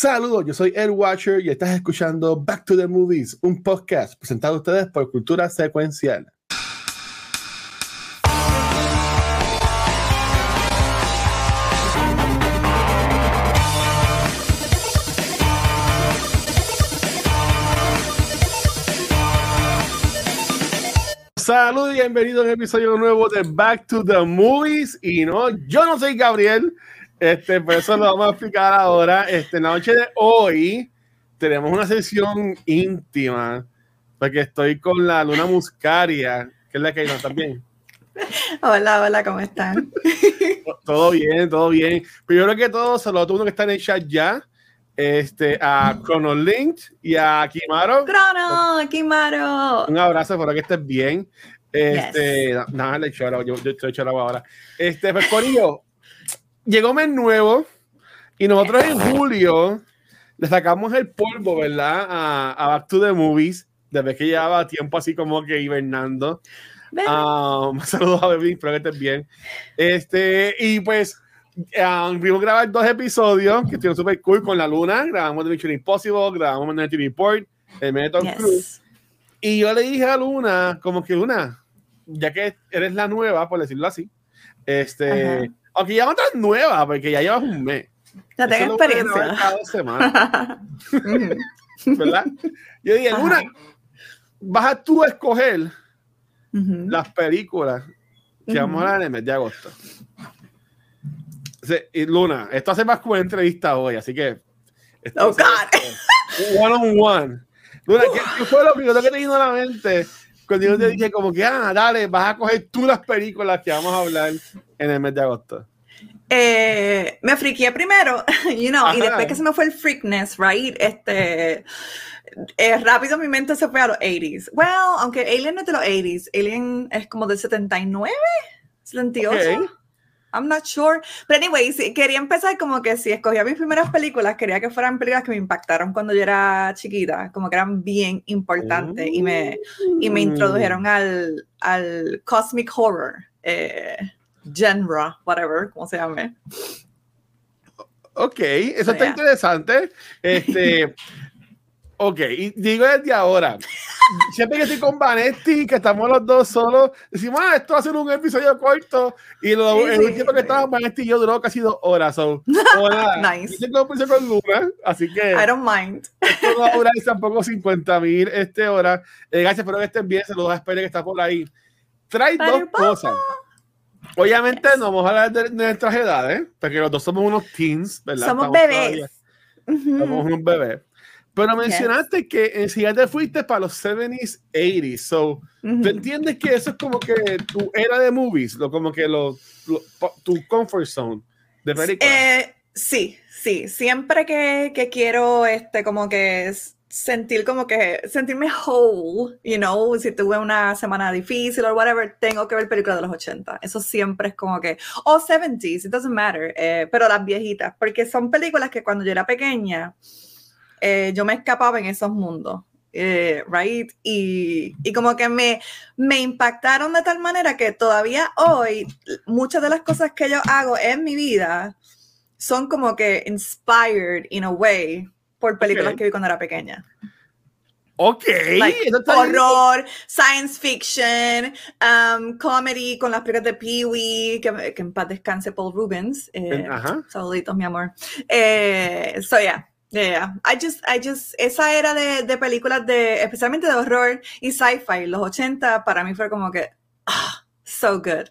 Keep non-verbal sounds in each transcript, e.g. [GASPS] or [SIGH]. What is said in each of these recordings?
Saludos, yo soy Ed Watcher y estás escuchando Back to the Movies, un podcast presentado a ustedes por Cultura Secuencial. Saludos y bienvenidos a un episodio nuevo de Back to the Movies. Y no, yo no soy Gabriel, este, por eso lo vamos a explicar ahora. Este, en la noche de hoy tenemos una sesión íntima, porque estoy con la Luna Muscaria, que es la que hay también. Hola, hola, ¿cómo están? todo bien, todo bien. Primero que todo, saludos a todos los que están en el chat ya. Este, a Chronolink y a Kimaro. Crono, Kimaro. Un abrazo, para que estés bien. Este, nada, le echo yo, yo estoy echando ahora. Este, pues, Corillo, llegó mes nuevo y nosotros en julio le sacamos el polvo, ¿verdad? A, a Back to the Movies, desde que llevaba tiempo así como que hibernando. Um, [LAUGHS] saludos a Baby, espero que estés bien. Este, y pues, um, vimos grabar dos episodios que estuvieron súper cool con la luna. Grabamos The Mission Impossible, grabamos Minority Report, el Metal yes. Cruz. Y yo le dije a Luna, como que Luna, ya que eres la nueva, por decirlo así, este. Ajá aunque ya no tan nueva, porque ya llevas un mes. Ya tengo experiencia. Cada semana. [LAUGHS] ¿Verdad? Yo dije, Luna, vas a tú a escoger uh -huh. las películas que uh -huh. vamos a dar en el mes de agosto. Y Luna, esto hace más una entrevista hoy, así que. Oh, God. One on one. Luna, ¿qué, [LAUGHS] ¿qué, fue lo primero que te vino a la mente cuando yo te dije, como que, ah, dale, vas a coger tú las películas que vamos a hablar en el mes de agosto? Eh, me friqué primero, [LAUGHS] you know, Ajá. y después que se me fue el freakness, right? Este, eh, rápido mi mente se fue a los 80s. Well, aunque Alien no es de los 80s, Alien es como del 79, 78. Okay. I'm not sure. Pero anyways, quería empezar como que si escogía mis primeras películas, quería que fueran películas que me impactaron cuando yo era chiquita, como que eran bien importantes y, me, y me introdujeron al, al cosmic horror. Eh, genre, whatever, como se llame. Ok, eso so, está yeah. interesante. Este, [LAUGHS] ok, y digo desde ahora, siempre que estoy con Vanetti, que estamos los dos solos, decimos, ah, esto va a ser un episodio corto, y lo, sí, el último sí, que estaba Vanetti y yo duró casi dos horas. So, [LAUGHS] nice. Yo con Luna, así que. I don't mind. Esto no va a durar [LAUGHS] tampoco 50 mil este hora. Eh, gracias, espero que estén bien. Saludos a Espere que está por ahí. Trae dos cosas. Obviamente yes. no vamos a hablar de, nuestras edades, porque los dos somos unos teens, ¿verdad? Somos Estamos bebés. Uh -huh. Somos unos bebés. Pero mencionaste yes. que en te fuiste para los 70s, 80s. So, uh -huh. ¿tú entiendes que eso es como que tu era de movies? Lo, como que lo, lo tu comfort zone de películas. Eh, sí, sí. Siempre que, que quiero, este, como que sentir como que, sentirme whole, you know, si tuve una semana difícil o whatever, tengo que ver películas de los 80. Eso siempre es como que, o oh, 70s, it doesn't matter, eh, pero las viejitas, porque son películas que cuando yo era pequeña, eh, yo me escapaba en esos mundos. Eh, right y, y, como que me, me impactaron de tal manera que todavía hoy muchas de las cosas que yo hago en mi vida son como que inspired in a way por películas okay. que vi cuando era pequeña. Ok. Like, horror, science fiction, um, comedy con las películas de Pee-wee, que, que, en paz descanse Paul Rubens. Eh, saluditos, mi amor. Eh, so, yeah. Yeah, I just, I just, esa era de, de películas de, especialmente de horror y sci-fi, los 80, para mí fue como que, ah, so good.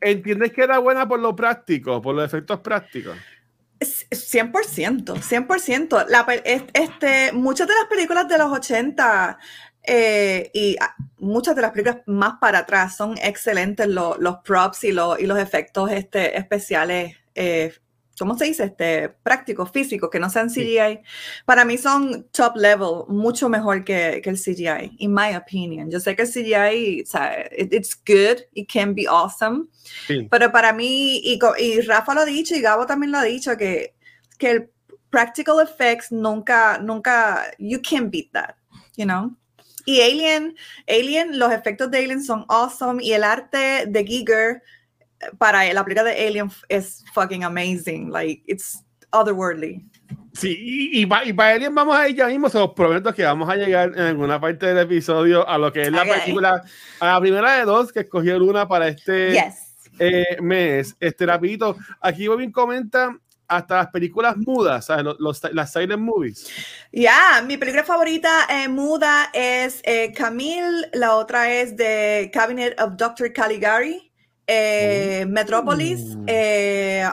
¿Entiendes que era buena por lo práctico, por los efectos prácticos? 100%, 100%. La, este, muchas de las películas de los 80 eh, y muchas de las películas más para atrás son excelentes los, los props y, lo, y los efectos este, especiales eh, ¿cómo se dice? Este, prácticos, físicos, que no sean CGI, sí. para mí son top level, mucho mejor que, que, el CGI, in my opinion. Yo sé que el CGI, o sea, it, it's good, it can be awesome, sí. pero para mí, y, y, Rafa lo ha dicho, y Gabo también lo ha dicho, que, que el practical effects nunca, nunca, you can't beat that, you know? Y Alien, Alien, los efectos de Alien son awesome, y el arte de Giger, para la película de Alien es fucking amazing. Like, it's otherworldly. Sí, y, y, para Alien vamos a ir ya mismo, se los prometo que vamos a llegar en alguna parte del episodio a lo que es la película, a la primera de dos que escogió Luna para este eh, mes. Este rapidito, aquí Bobin comenta hasta las películas mudas, ¿sabes? Los, las silent movies. Ya, mi película favorita eh, muda es eh, Camille, la otra es The Cabinet of Dr. Caligari, eh, oh. Metropolis,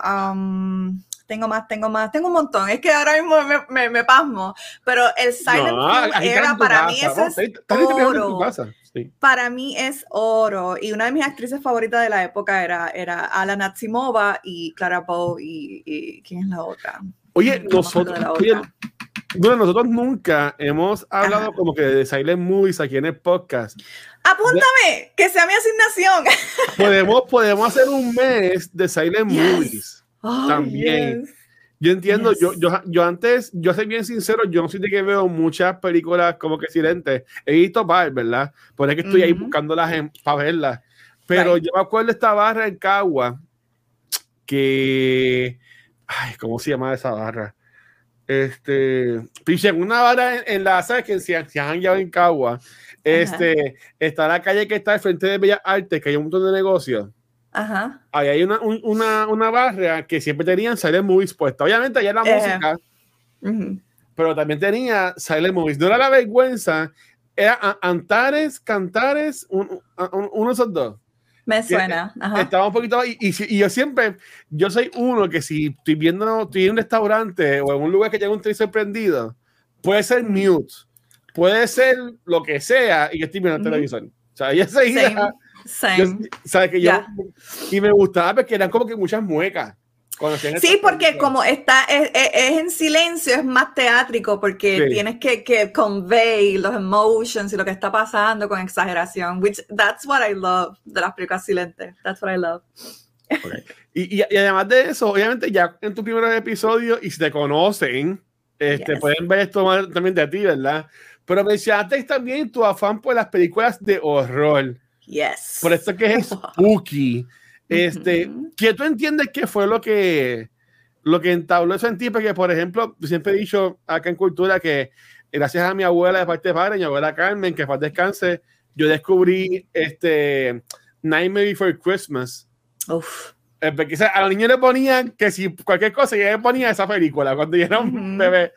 um, tengo más, tengo más, tengo un montón. Es que ahora mismo me, me, pasmo, pero el silent film era para mí eso es oro. Para mí es oro. Y una de mis actrices favoritas de la época era, era Ala Natsimova y Clara Bow y, ¿quién es la otra? Oye, nosotros, bueno, nosotros nunca hemos hablado como que de silent movies aquí en el podcast. Apúntame, que sea mi asignación. [LAUGHS] Podemos, podemos hacer un mes de silent movies también. Yo entiendo, yo, yo, yo antes, yo soy bien sincero, yo no soy de que veo muchas películas como que silentes. He visto varias, ¿verdad? Por eso que estoy ahí buscándolas para verlas. Pero yo me acuerdo de esta barra en Cagua que. Ay, ¿cómo se llama esa barra? Este. Piche, una barra en, la. ¿Sabes que se, se han llevado en Cagua? Este. Está la calle que está al frente de Bellas Artes, que hay un montón de negocios. Ajá. Ahí hay una, una, una barra que siempre tenían Silent Movies puesta. Obviamente allá la música, pero también tenía Silent Movies. No era la vergüenza, era Antares, Cantares, uno de esos dos. Me suena. Estaba un poquito. Y, y, yo siempre, yo soy uno que si estoy viendo, estoy en un restaurante o en un lugar que llega un tren sorprendido, puede ser mute, puede ser lo que sea, y yo estoy viendo el televisor. O sea, ya seguía que yo, y me gustaba porque eran como que muchas muecas. Sí, porque como está, es, en silencio, es más teátrico porque tienes que, que convey los emotions y lo que está pasando con exageración, which that's what I love de las películas silentes. That's what I love. Y, y, además de eso, obviamente ya en tu primer episodio y si te conocen, este, pueden ver esto también de ti, ¿verdad? Pero mencionaste también tu afán por las películas de horror. Yes. Por esto que es [LAUGHS] spooky. Este, ¿qué tú entiendes que fue lo que lo que entabló eso en ti? Porque, por ejemplo, siempre he dicho acá en Cultura que gracias a mi abuela de parte de padre, mi abuela Carmen, que fue descanse, yo descubrí este Nightmare Before Christmas. Uf. Eh, porque a los niños le ponían que si cualquier cosa, ya le ponía esa película cuando yo era un bebé.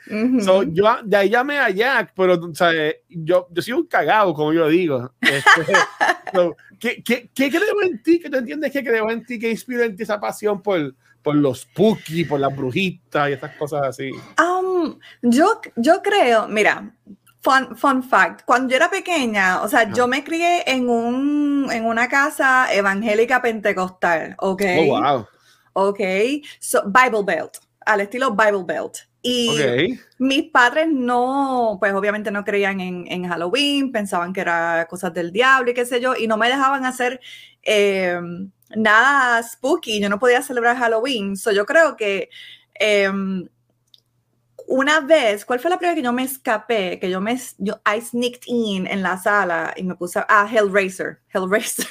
yo de ahí llamé a Jack, pero o sea, yo, yo soy un cagado, como yo digo. Este, [LAUGHS] ¿qué, qué, qué, creo en ti? ¿Qué te entiendes que creo en ti? ¿Qué inspira en ti esa pasión por, por los spooky, por las brujitas y estas cosas así? Um, yo, yo creo, mira, Fun, fun fact, cuando yo era pequeña, o sea, yo me crié en, un, en una casa evangélica pentecostal, ¿ok? Oh, wow. Ok, so, Bible Belt, al estilo Bible Belt. Y mis padres no, pues obviamente no creían en, en, Halloween, pensaban que era cosas del diablo y qué sé yo, y no me dejaban hacer eh, nada spooky, yo no podía celebrar Halloween. So yo creo que eh, una vez, ¿cuál fue la primera que yo me escapé? Que yo me, yo, I sneaked in en la sala y me puse, ah, Hellraiser, Hellraiser.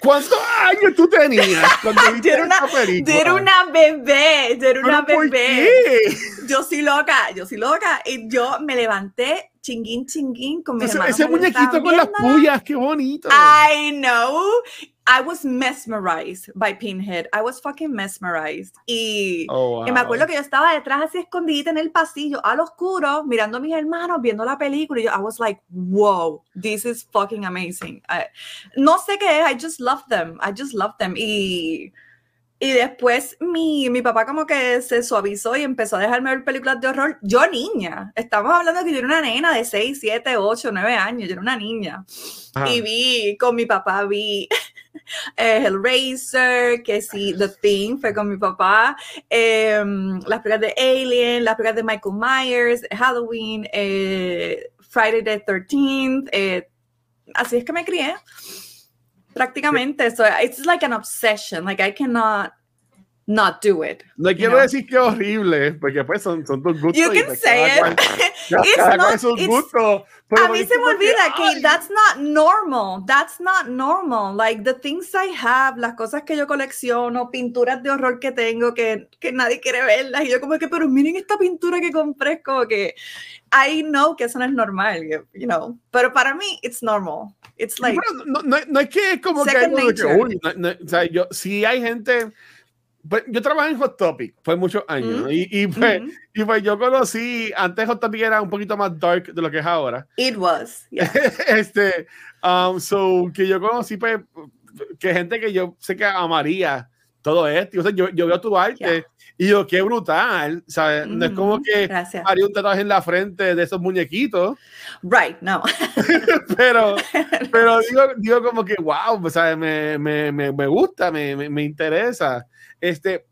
¿Cuántos años tú tenías cuando [LAUGHS] yo, era una, yo era una bebé, yo era una bebé. Yo soy loca, yo soy loca. Y yo me levanté chinguín, chinguín con mi ese, ese muñequito con las puyas, qué bonito. I know. I was mesmerized by Pinhead. I was fucking mesmerized. Y, oh, me acuerdo que yo estaba detrás así escondida en el pasillo, al oscuro, mirando a mis hermanos, viendo la película. Y yo, I was like, wow, this is fucking amazing. no sé qué es, I just love them. I just love them. Y, y después mi, mi papá como que se suavizó y empezó a dejarme ver películas de horror. Yo niña, estamos hablando que yo era una nena de 6, 7, 8, 9 años, yo era una niña. Y vi, con mi papá vi Hellraiser, que sí, The Thing fue con mi papá, em, las películas de Alien, las películas de Michael Myers, Halloween, eh, Friday the 13th, eh, así es que me crié prácticamente. So it's like an obsession. Like I cannot not do it. No quiero decir que es horrible, porque pues son, son tus gustos. You can say it. Cual, [LAUGHS] it's not, gusto, a mí se me olvida que, que that's not normal. That's not normal. Like the things I have, las cosas que yo colecciono, pinturas de horror que tengo que, que nadie quiere verlas. Y yo como que, pero miren esta pintura que compré, como que I know que eso no es normal, you know. Pero para mí, it's normal. It's like. No, no, no, es que es como que, que uy, o sea, yo, si hay gente pues, yo trabajé en Hot Topic fue muchos años mm. y, y, pues, mm. y, pues, yo conocí antes Hot Topic era un poquito más dark de lo que es ahora it was yeah. [LAUGHS] este um, so que yo conocí pues que gente que yo sé que amaría todo esto o sea, yo, yo veo tu arte y yo qué brutal ¿sabes? no es como que Gracias. haría un tatuaje en la frente de esos muñequitos right no [LAUGHS] pero [LAUGHS] pero digo, digo como que wow ¿sabes? Me, me, me, me gusta me, me, me interesa este,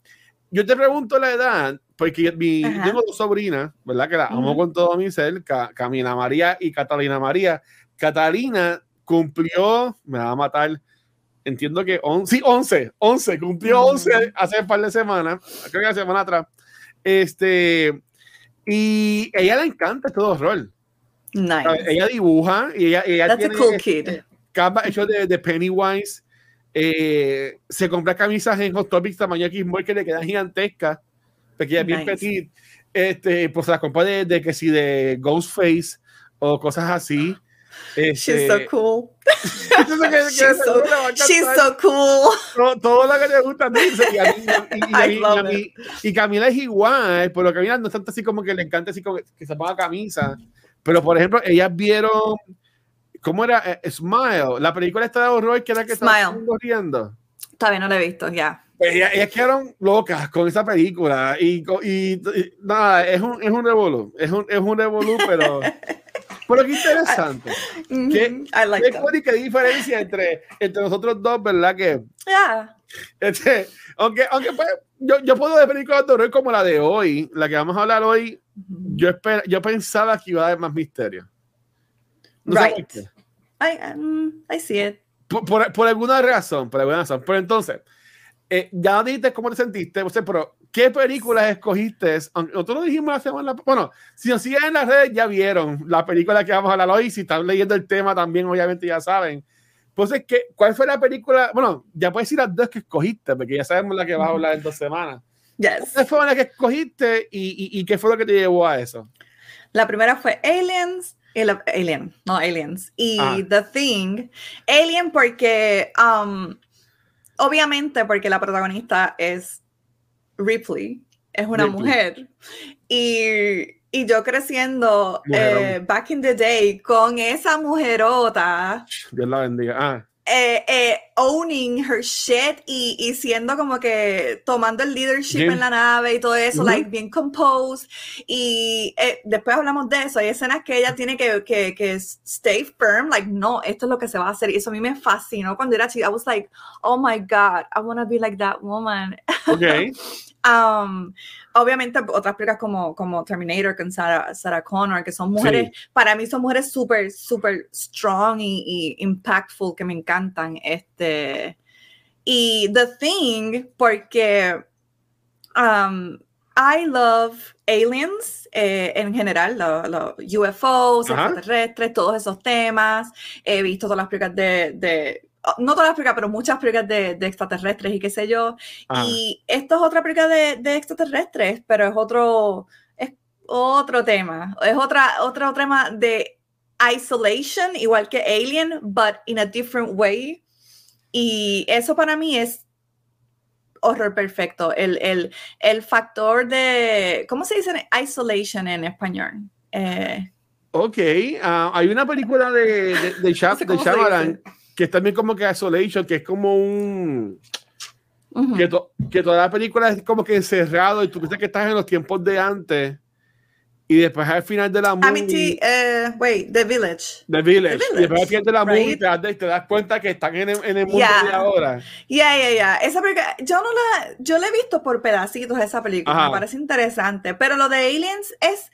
yo te pregunto la edad, porque mi, tengo dos sobrinas, ¿verdad? Que las amo con todo mi ser, Camila María y Catalina María. Catalina cumplió, me va a matar, entiendo que 11, sí, 11, 11, cumplió 11 hace un par de semanas, creo que la semana atrás. Este, y ella le encanta todo rol. Nice. Ella dibuja y ella, ella That's tiene a cool kid. hecho de, de Pennywise eh, se compra camisas en Hot Topics tamaño X que le quedan gigantescas, pequeñas, bien petit. Este, pues las compra de, que si de Ghostface o cosas así. Este, she's so cool. she's, so, she's so, cool. Todo, todo, lo que le gusta y, y, Camila es igual, pero Camila no es tanto así como que le encanta así como que se ponga camisa. Pero por ejemplo, ellas vieron ¿Cómo era? Eh, Smile, la película está de horror que era que estaba riendo. Todavía no la he visto, ya. Pues ellas, quedaron locas con esa película y, y, nada, es un, es un revolú, es un, es un revolú, pero, [LAUGHS] pero qué [LAUGHS] interesante. I, ¿Qué, I like qué, qué diferencia entre, entre nosotros dos, ¿verdad? Que, yeah. este, aunque, aunque pues, yo, yo puedo ver películas de horror como la de hoy, la que vamos a hablar hoy, yo, esper, yo pensaba que iba a haber más misterio. No right. I, um, I see it. Por, por, por, alguna razón, por alguna razón. Pero entonces, eh, ya dijiste cómo te sentiste, pero ¿qué películas escogiste? Nosotros lo dijimos la semana, bueno, si nos siguen en las redes ya vieron la película que vamos a hablar hoy, si están leyendo el tema también obviamente ya saben. Entonces, ¿qué, ¿cuál fue la película? Bueno, ya puedes decir las dos que escogiste, porque ya sabemos la que vas a hablar en dos semanas. Yes. ¿Cuál fue la que escogiste y, y, y qué fue lo que te llevó a eso? La primera fue Aliens Alien, no Aliens. Y ah. The Thing. Alien porque, um, obviamente porque la protagonista es Ripley, es una mujer. Y, y, yo creciendo eh, back in the day con esa mujerota. Dios la bendiga. Ah. Eh, eh, owning her shit y, y, siendo como que tomando el leadership en la nave y todo eso, like bien composed. Y eh, después hablamos de eso. Hay escenas que ella tiene que, que, que, stay firm, like, no, esto es lo que se va a hacer. Y eso a mí me fascinó cuando era chica. I was like, oh my God, I want to be like that woman. Okay. [LAUGHS] Um, obviamente otras películas como, como Terminator con Sarah, Sarah Connor, que son mujeres, para mí son mujeres súper, súper strong y, impactful, que me encantan. Este, y The Thing, porque um, I love aliens eh, en general, los UFOs, extraterrestres, todos esos temas. He visto todas las películas de, de no todas las películas, pero muchas películas de, de, extraterrestres y qué sé yo. Ah. Y esto es otra película de, de, extraterrestres, pero es otro, es otro tema. Es otra, otro tema de isolation, igual que Alien, but in a different way. Y eso para mí es horror perfecto. El, el, el factor de, ¿cómo se dice isolation en español? Eh, ok, uh, hay una película de, de, de, [LAUGHS] Shyamalan que es también como que Isolation, que es como un... que, que, toda la película es como que encerrado y tú piensas que estás en los tiempos de antes y después al final de la movie... Uh, wait, The Village. The Village. Y después al final de la movie te das, te das, cuenta que están en el, en el mundo de ahora. Ya, ya, ya. Esa película, yo no la... Yo la he visto por pedacitos esa película, me parece interesante, pero lo de Aliens es...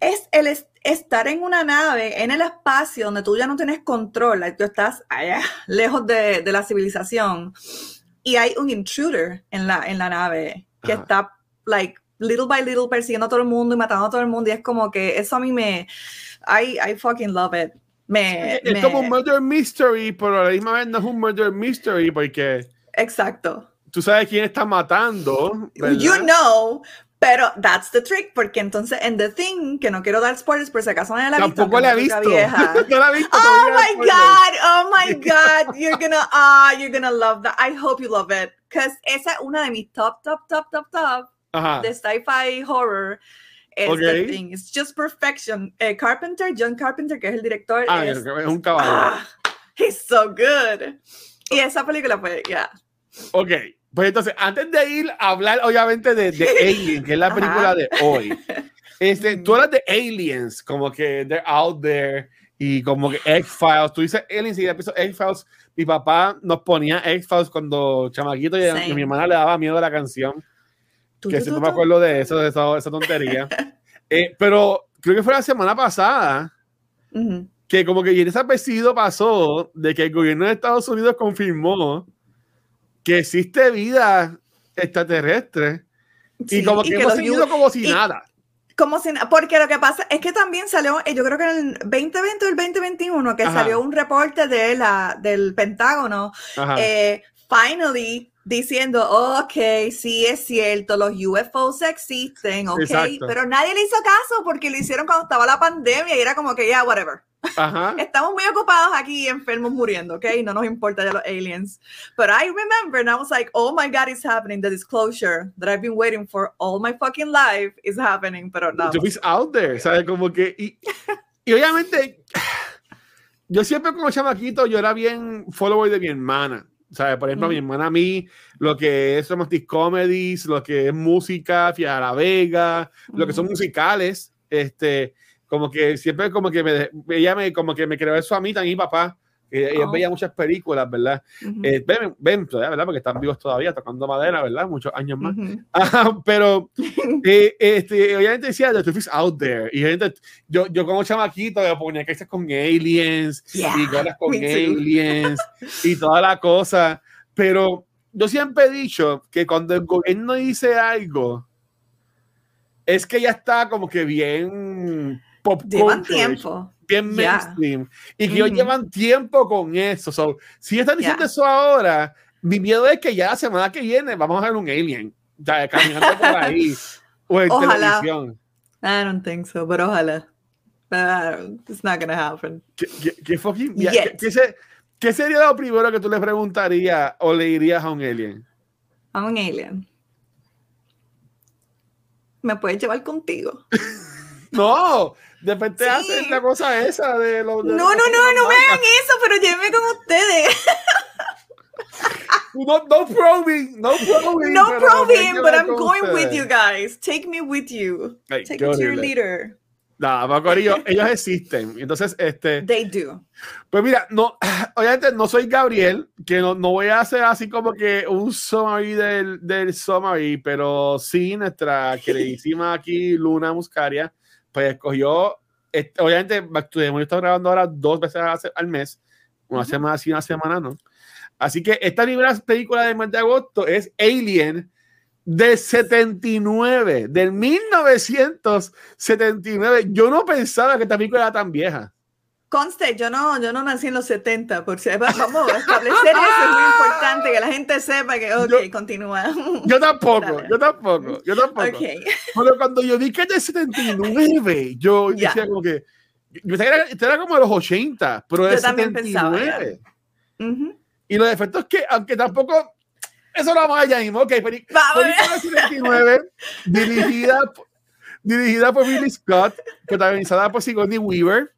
Es el, estar en una nave, en el espacio, donde tú ya no tienes control, tú estás allá, [LAUGHS] lejos de, de la civilización, y hay un intruder en la, en la nave que está, like, little by little persiguiendo a todo el mundo y matando a todo el mundo. Y es como que eso a mí me. I, I fucking love it. Me, es como un murder mystery, pero a la misma vez no es un murder mystery porque. Exacto. Tú sabes quién está matando. You know, pero that's the trick, porque entonces en The Thing, que no quiero dar spoilers por si acaso no la he visto. Tampoco la he visto. Vieja. [LAUGHS] no la he visto. Oh my god, oh my god, you're gonna, [LAUGHS] ah, you're gonna love that. I hope you love it, because esa es una de mis top, top, top, top, top de sci-fi horror. Es okay. The Thing. It's just perfection. Eh, Carpenter, John Carpenter, que es el director. Ah, es, es un caballo. Ah, he's so good. Y esa película fue. Yeah. Ok, pues entonces, antes de ir a hablar, obviamente, de, de [LAUGHS] Alien, que es la película de hoy, este, tú hablas de Aliens, como que they're out there, y como que X-Files. Tú dices Aliens y empezó X-Files. Mi papá nos ponía X-Files cuando chamaquito y, y, mi hermana le daba miedo a la canción. que si no me acuerdo de eso, de esa, esa tontería. [LAUGHS] eh, pero creo que fue la semana pasada que como que en ese pasó de que el gobierno de Estados Unidos confirmó que existe vida extraterrestre y como que hemos seguido como si nada. Como si, porque lo que pasa es que también salió, eh, yo creo que en el 2020 o el 2021, que salió un reporte de la, del Pentágono, eh, finally diciendo, ok, sí es cierto, los UFOs existen, ok, pero nadie le hizo caso porque lo hicieron cuando estaba la pandemia y era como que, ya, yeah, whatever. [LAUGHS] Estamos muy ocupados aquí enfermos muriendo, ¿ok? No nos importa ya los aliens. But I remember and I was like, oh my God, it's happening. The disclosure that I've been waiting for all my fucking life is happening, pero no. It's out there, ¿sabes? Como que... Y, y obviamente, yo siempre como chamaquito, yo era bien follower de mi hermana. ¿sabes? Por ejemplo, mi hermana a mí, lo que es romantic comedies, lo que es música, Fiat la Vega, lo que son musicales, este, como que siempre como que me, ella me, como que me creó eso a mí también, papá. Ella oh. veía muchas películas, ¿verdad? Eh, ven, ven, todavía, ¿verdad? Porque están vivos todavía, tocando madera, ¿verdad? Muchos años más. [LAUGHS] pero, [LAUGHS] eh, este, obviamente decía, The Truth is out there. Y gente, yo, yo como chamaquito, me ponía que con aliens, y cosas con aliens, y toda la cosa. Pero yo siempre he dicho que cuando el gobierno dice algo, es que ya está como que bien pop llevan tiempo. bien mainstream. Y que ellos llevan tiempo con eso. si están diciendo eso ahora, mi miedo es que ya la semana que viene vamos a ver un alien ya, caminando por [LAUGHS] ahí o en ojalá. televisión. I don't think so, pero ojalá. But it's not gonna happen. ¿Qué, qué, fucking, ¿qué, ¿Qué sería lo primero que tú le preguntarías o le dirías a un alien? A un alien. ¿Me puedes llevar contigo? [LAUGHS] no, de repente hacen la cosa esa de los. no, no, no, no me hagan eso, pero llévenme con ustedes. [LAUGHS] no, no probing, no probing. No probing, but I'm going with you guys. Take me with you. Take me to your leader. Nada, ellos, ellos existen. Entonces, este. They do. Pues mira, no, [SIGHS] obviamente no soy Gabriel, que no, no voy a hacer así como que un summary del, del summary, pero sí nuestra [LAUGHS] queridísima aquí, Luna Muscaria, pues escogió, obviamente, hemos estado grabando ahora dos veces al mes, una semana sí, una semana no. Así que esta primera película del mes de agosto es Alien de 79, del 1979. Yo no pensaba que esta película era tan vieja. Conste, yo no, yo no nací en los 70, por si vamos a establecer eso, es muy importante que la gente sepa que, ok, continúa. Yo tampoco, yo tampoco, yo tampoco. Okay. Pero cuando yo vi que es de 79, yo decía como que, yo pensaba que era, era como de los 80, pero de 79. Y los efectos es que, aunque tampoco, eso lo vamos allá mismo, ok, pero de 79, dirigida, dirigida por Billy Scott, protagonizada por Sigourney Weaver,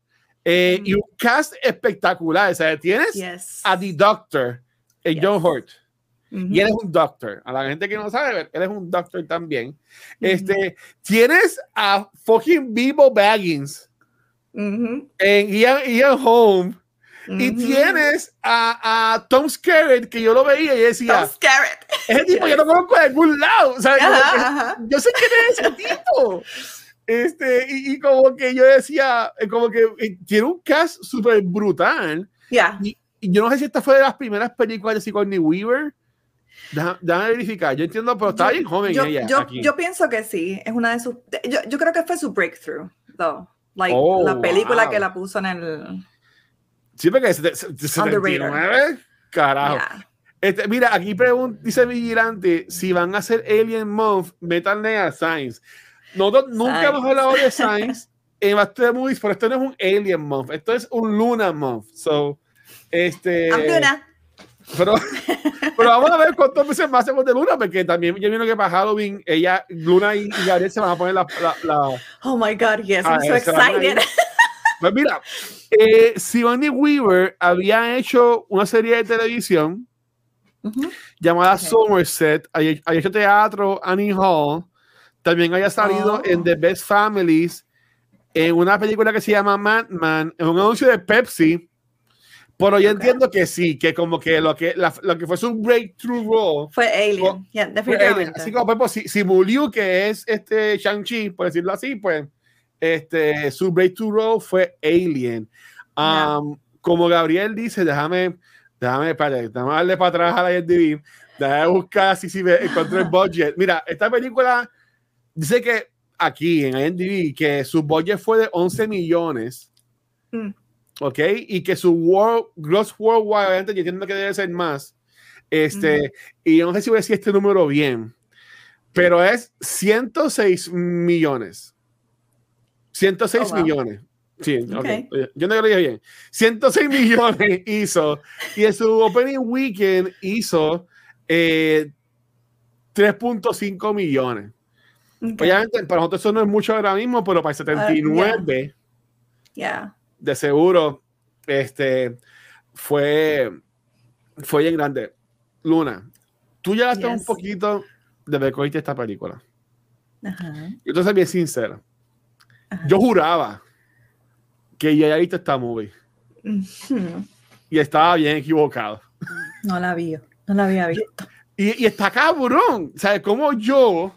eh, y un cast espectacular. O sea, tienes a The Doctor, el John Hurt. Y él es un doctor. A la gente que no sabe, él es un doctor también. Este, tienes a fucking Vivo Baggins en Ian, Home. Y tienes a, a, Tom Skerritt, que yo lo veía y decía: Tom Skerritt. Ese tipo yo lo conozco de algún lado. O sea, yo sé quién es ese tipo. [LAUGHS] Este, y, como que yo decía, eh, como que eh, tiene un cast súper brutal. ya Y, yo no sé si esta fue de las primeras películas de Sigourney Weaver Déjame verificar. Yo entiendo, pero está bien joven yo, ella. Yo, aquí. yo pienso que sí. Es una de sus. Yo, yo creo que fue su breakthrough, though. Like, oh, la película wow. que la puso en el. Sí, porque es de, 79. Carajo. Yeah. Este, mira, aquí pregunta, dice Vigilante si van a hacer Alien Month, métanle a Science. Nosotros nunca Science. hemos hablado de [LAUGHS] Science en Bastard Movies, pero esto no es un Alien Month, esto es un Luna Month. So, este. I'm Luna. Pero, [LAUGHS] pero vamos a ver cuántos meses más hacemos de Luna, porque también yo vino que para Halloween, ella, Luna y, y Gabriel se van a poner la. la, la oh my God, yes, I'm so excited. Pues mira, eh, Sigourney Weaver había hecho una serie de televisión uh -huh. llamada okay. Somerset, había, hecho teatro, Annie Hall, también había salido oh. en The Best Families, en una película que se llama Madman, en un anuncio de Pepsi. Pero yo okay. entiendo que sí, que como que lo que, la, lo que fue su breakthrough role fue Alien, yeah, definitivamente. Alien. Así como, pues, si, si Muliu, que es este Shang-Chi, por decirlo así, pues este, su breakthrough role fue Alien. Um, yeah. Como Gabriel dice, déjame, déjame, para, déjame darle para atrás a la IMDb, déjame buscar si, si me encontré el [LAUGHS] budget. Mira, esta película dice que aquí en IMDb que su budget fue de 11 millones. Mm. ¿ok? Y que su world, gross worldwide, yo entiendo que debe ser más, este, mm. y no sé si voy a decir este número bien, pero es 106 millones. 106 oh, wow. millones. Sí, okay. okay. yo no lo dije bien. 106 [LAUGHS] millones hizo, y en su opening weekend hizo eh, 3.5 millones. Okay. Obviamente, para nosotros eso no es mucho ahora mismo, pero para el 79, uh, yeah. yeah de seguro este fue fue bien grande Luna tú llegaste yes. un poquito de ver esta película uh -huh. yo te soy bien sincero uh -huh. yo juraba que ya había visto esta movie uh -huh. y estaba bien equivocado no la vi no la había visto y, y está cabrón sabes como yo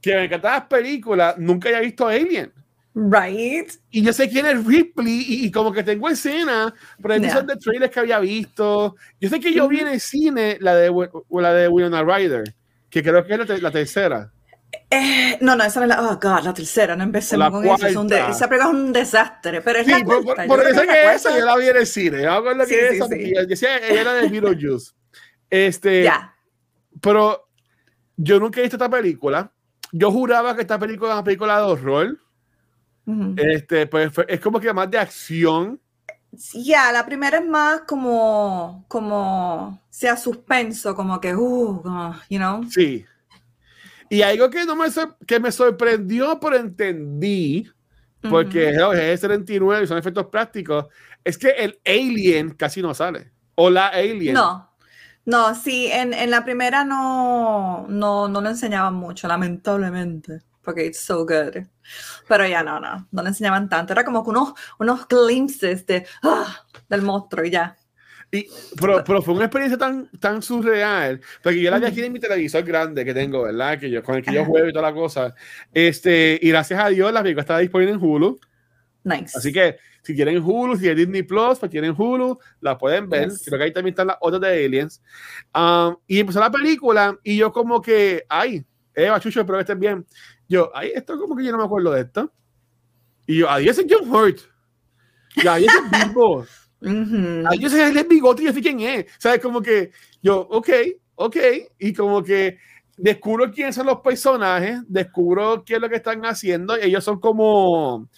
que me encantan las películas nunca había visto Alien Right. Y yo sé quién es Ripley y, y como que tengo escena, pero hay yeah. de trailers que había visto. Yo sé que yo vi en el cine la de, la de Winona Ryder, que creo que es la, la tercera. Eh, no, no, esa no es la. Oh, God, la tercera, no empecemos la con cuarta. eso. Es esa película es un desastre, pero es sí, la por, cuarta. Por, por eso que, que esa yo la vi en el cine. Yo me sí, que sí, esa. Yo decía, ella era de Beetlejuice. [LAUGHS] Este, yeah. Pero yo nunca he visto esta película. Yo juraba que esta película era una película de horror. Uh -huh. Este, pues es como que más de acción. Ya, yeah, la primera es más como, como sea suspenso, como que, uh, you know. Sí. Y algo que no me, que me sorprendió, pero entendí, porque uh -huh. es 39 y son efectos prácticos, es que el alien casi no sale. O la alien. No. No, sí, en, en la primera no, no, no lo enseñaban mucho, lamentablemente porque it's so good. Pero ya no, no, no le enseñaban tanto. Era como que unos, unos glimpses de, ah, del monstruo y ya. Y, pero, pero, fue una experiencia tan, tan surreal, porque yo la vi aquí en mi televisor grande que tengo, ¿verdad? Que yo, con el que yo juego y toda la cosa. Este, y gracias a Dios la película está disponible en Hulu. Nice. Así que si quieren Hulu, si tienen Disney Plus, pues tienen Hulu, la pueden ver. Yes. Creo que ahí también están las otras de Aliens. Um, y empezó la película y yo como que, ay, Eva, Chucho, espero que estén bien. Yo, ay, esto como que yo no me acuerdo de esto. Y yo, adiós es John Hurt. Y adiós es Bilbo. Adiós [LAUGHS] es el bigote y yo sé quién es. ¿Sabes? Como que yo, ok, ok. Y como que descubro quiénes son los personajes, descubro qué es lo que están haciendo. Ellos son como,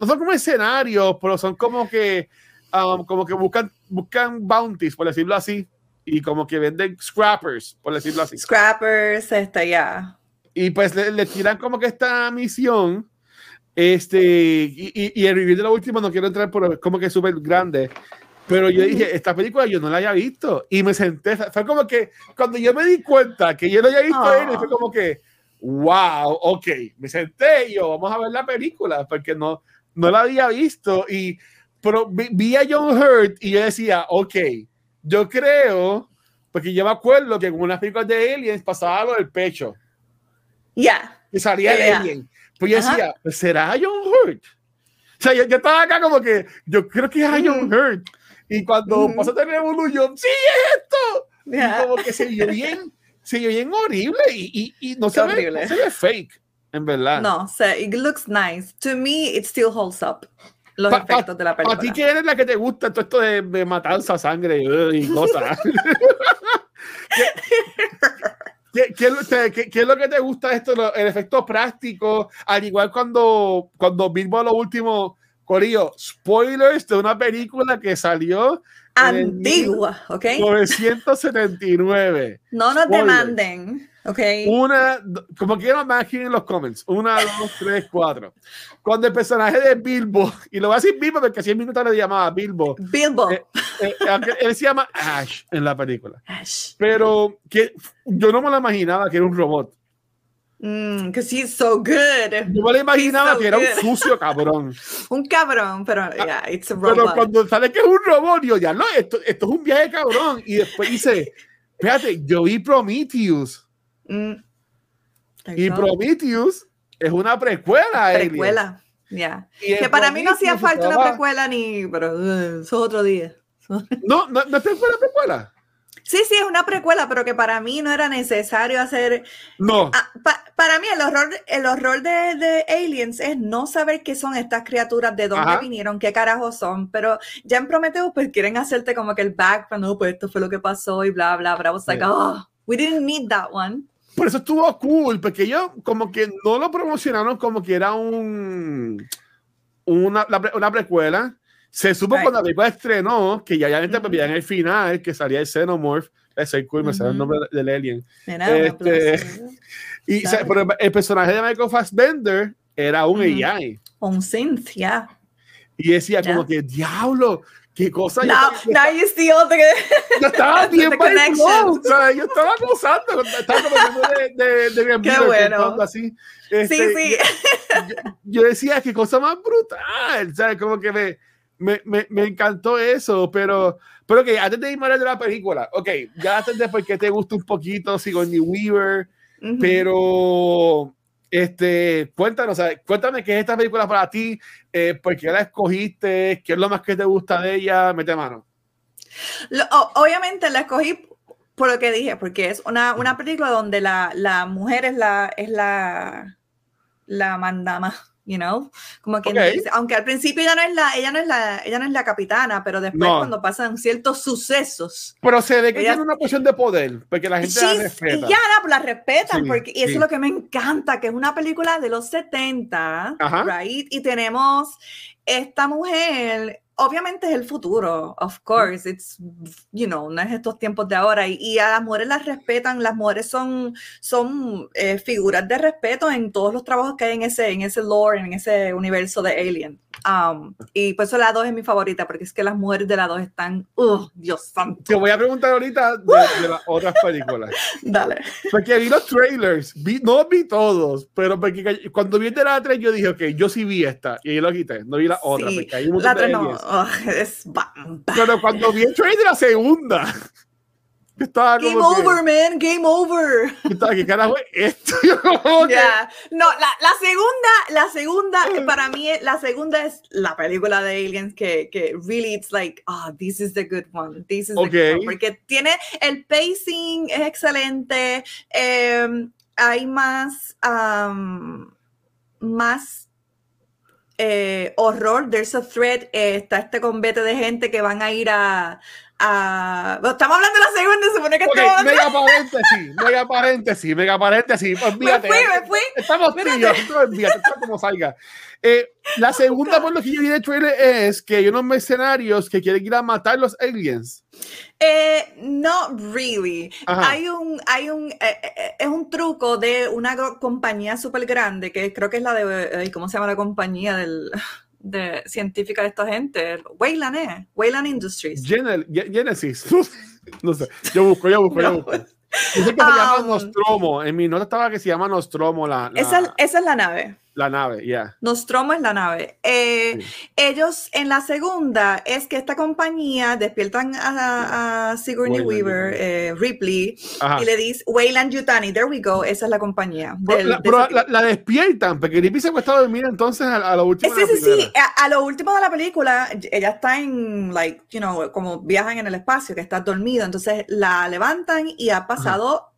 no son como escenarios, pero son como que, um, como que buscan, buscan bounties, por decirlo así. Y como que venden scrappers, por decirlo así. Scrappers, este, ya. Yeah y pues le, le, tiran como que esta misión este y, y, y el review de la última no quiero entrar por como que es súper grande pero yo dije esta película yo no la había visto y me senté fue como que cuando yo me di cuenta que yo no había visto él fue como que wow ok me senté y yo vamos a ver la película porque no no la había visto y pero vi, vi a John Hurt y yo decía ok yo creo porque yo me acuerdo que en unas películas de aliens pasaba lo del pecho ya. Yeah. Y salía yeah. alien. Pues yo decía, pues, ¿será John Hurt? O sea, yo, yo, estaba acá como que, yo creo que es John Hurt. Y cuando mm pasó a tener un yo, sí, es esto. Y como que se vio bien, se vio bien horrible y, y, y no, se ve, no, se ve, fake, en verdad. No, se, it looks nice. To me, it still holds up. Los pa, efectos de la película. ¿A ti qué eres la que te gusta todo esto de, de matanza, sangre y cosas? [LAUGHS] [LAUGHS] ¿Qué, qué, qué, qué, es lo que te gusta esto? El efecto práctico, al igual cuando, cuando Bilbo lo último, Corillo, spoilers de una película que salió antigua, ¿ok? 979. No nos demanden. Okay. Una, como quieran, imaginen en los comments. Una, dos, tres, cuatro. Cuando el personaje de Bilbo, y lo voy a decir Bilbo porque así en minutos le llamaba Bilbo. Bilbo. Eh, eh, él se llama Ash en la película. Ash. Pero que yo no me lo imaginaba que era un robot. Because mm, he's so good. Yo me lo imaginaba que era un [LAUGHS] sucio cabrón. un cabrón, pero ah, yeah, it's a robot. Pero cuando sale que es un robot, yo ya no, esto, esto es un viaje cabrón. Y después dice, fíjate, yo vi Prometheus. Mm. Y Prometheus es una precuela. Precuela, ya. Yeah. Que para mí no hacía falta una precuela ni, pero uh, eso es otro día. [LAUGHS] no, no, no es precuela, precuela. Sí, sí, es una precuela, pero que para mí no era necesario hacer. No. Ah, pa, para mí, el horror, el horror de, de, Aliens es no saber qué son estas criaturas, de dónde Ajá. vinieron, qué carajos son. Pero ya en Prometheus, pues quieren hacerte como que el background, no, pues esto fue lo que pasó y bla, bla, bla. Was like, oh, we didn't need that one. Por eso estuvo cool, porque yo como que no lo promocionaron como que era un una, una precuela. Se supo right. cuando la película estrenó que ya ya mm -hmm. en el final que salía el Xenomorph. Ese cool, me sale el nombre del alien. Este, [LAUGHS] y o sea, pero el personaje de Michael Fassbender era un AI. Un synth, ya. Yeah. Y decía yeah. como que, diablo, qué cosa. Now, yo, now you see all the, yo estaba [LAUGHS] bien o sea, yo estaba gozando, estaba como de, de, de, [LAUGHS] Qué bueno. Así. Este, sí, sí. Yo, yo, decía, qué cosa más brutal, ¿sabes? Como que me, me, me, me, encantó eso, pero, pero que antes de irme a de la película, ok, ya antes de por qué te gusta un poquito Sigourney Weaver, uh -huh. pero este, cuéntanos, cuéntame qué es esta película para ti, eh, por qué la escogiste, qué es lo más que te gusta de ella, mete mano. Obviamente la escogí por lo que dije, porque es una, una película donde la, la mujer es la, es la, la mandama you know, como que okay. aunque al principio ella no es la, ella no es la, ella no es la capitana, pero después no. cuando pasan ciertos sucesos. Pero se ve que ella, tiene una posición de poder, porque la gente la respeta. Y ya la, la respetan, sí, porque, y eso sí. es lo que me encanta, que es una película de los 70, Ajá. right? Y tenemos esta mujer obviamente es el futuro, of course, it's, you know, no es estos tiempos de ahora, y, y a las mujeres las respetan, las mujeres son, son eh, figuras de respeto en todos los trabajos que hay en ese, en ese lore, en ese universo de Alien. Um, y por eso la 2 es mi favorita, porque es que las mujeres de la 2 están, uh, Dios santo. Te voy a preguntar ahorita de, de [LAUGHS] las otras películas. Dale. Porque vi los trailers, vi, no vi todos, pero porque cuando vi de la 3 yo dije, ok, yo sí vi esta, y ahí lo quité, no vi la otra, sí, porque hay un la 3 no, oh, es bam, bam. Pero cuando vi el trailer de la segunda, estaba Game como over, que, man, game over. Estaba, ¿qué carajo es esto? [LAUGHS] yeah. No, la, la, segunda, la segunda, para mí, la segunda es la película de Aliens que, que really it's like, ah, oh, this is the good one, this is okay. the good one, porque tiene, el pacing es excelente, eh, hay más, um, más eh, horror, there's a threat, eh, está este combate de gente que van a ir a... a... estamos hablando de la segunda, se supone que okay, estamos... Mega paréntesis, mega paréntesis, mega paréntesis, olvídate. Me fui, me fui. Estamos tíos, olvídate, está como salga. Eh, la segunda, por lo que yo vi de trailer, es que hay unos mercenarios que quieren ir a matar los aliens. Eh, no really. Ajá. Hay un, hay un, eh, eh, es un truco de una compañía súper grande, que creo que es la de, ¿cómo se llama la compañía del, de científica de esta gente? Wayland, ¿eh? Wayland Industries. Gen Genesis. [LAUGHS] no sé, yo busco, yo busco, yo busco. Dice que se [LAUGHS] um, llama Nostromo. En mi nota estaba que se llama Nostromo. La, la... Esa, esa, es la nave. La nave, ya. Nostromo es la nave. Eh, ellos en la segunda es que esta compañía despiertan a, Sigourney Weaver, eh, Ripley, y le dice Wayland Yutani, there we go, esa es la compañía. pero la, despiertan, porque Ripley se ha a dormir entonces a, lo último. Sí, sí, sí, a, lo último de la película, ella está en, like, you know, como viajan en el espacio, que está dormido, entonces la levantan y ha pasado,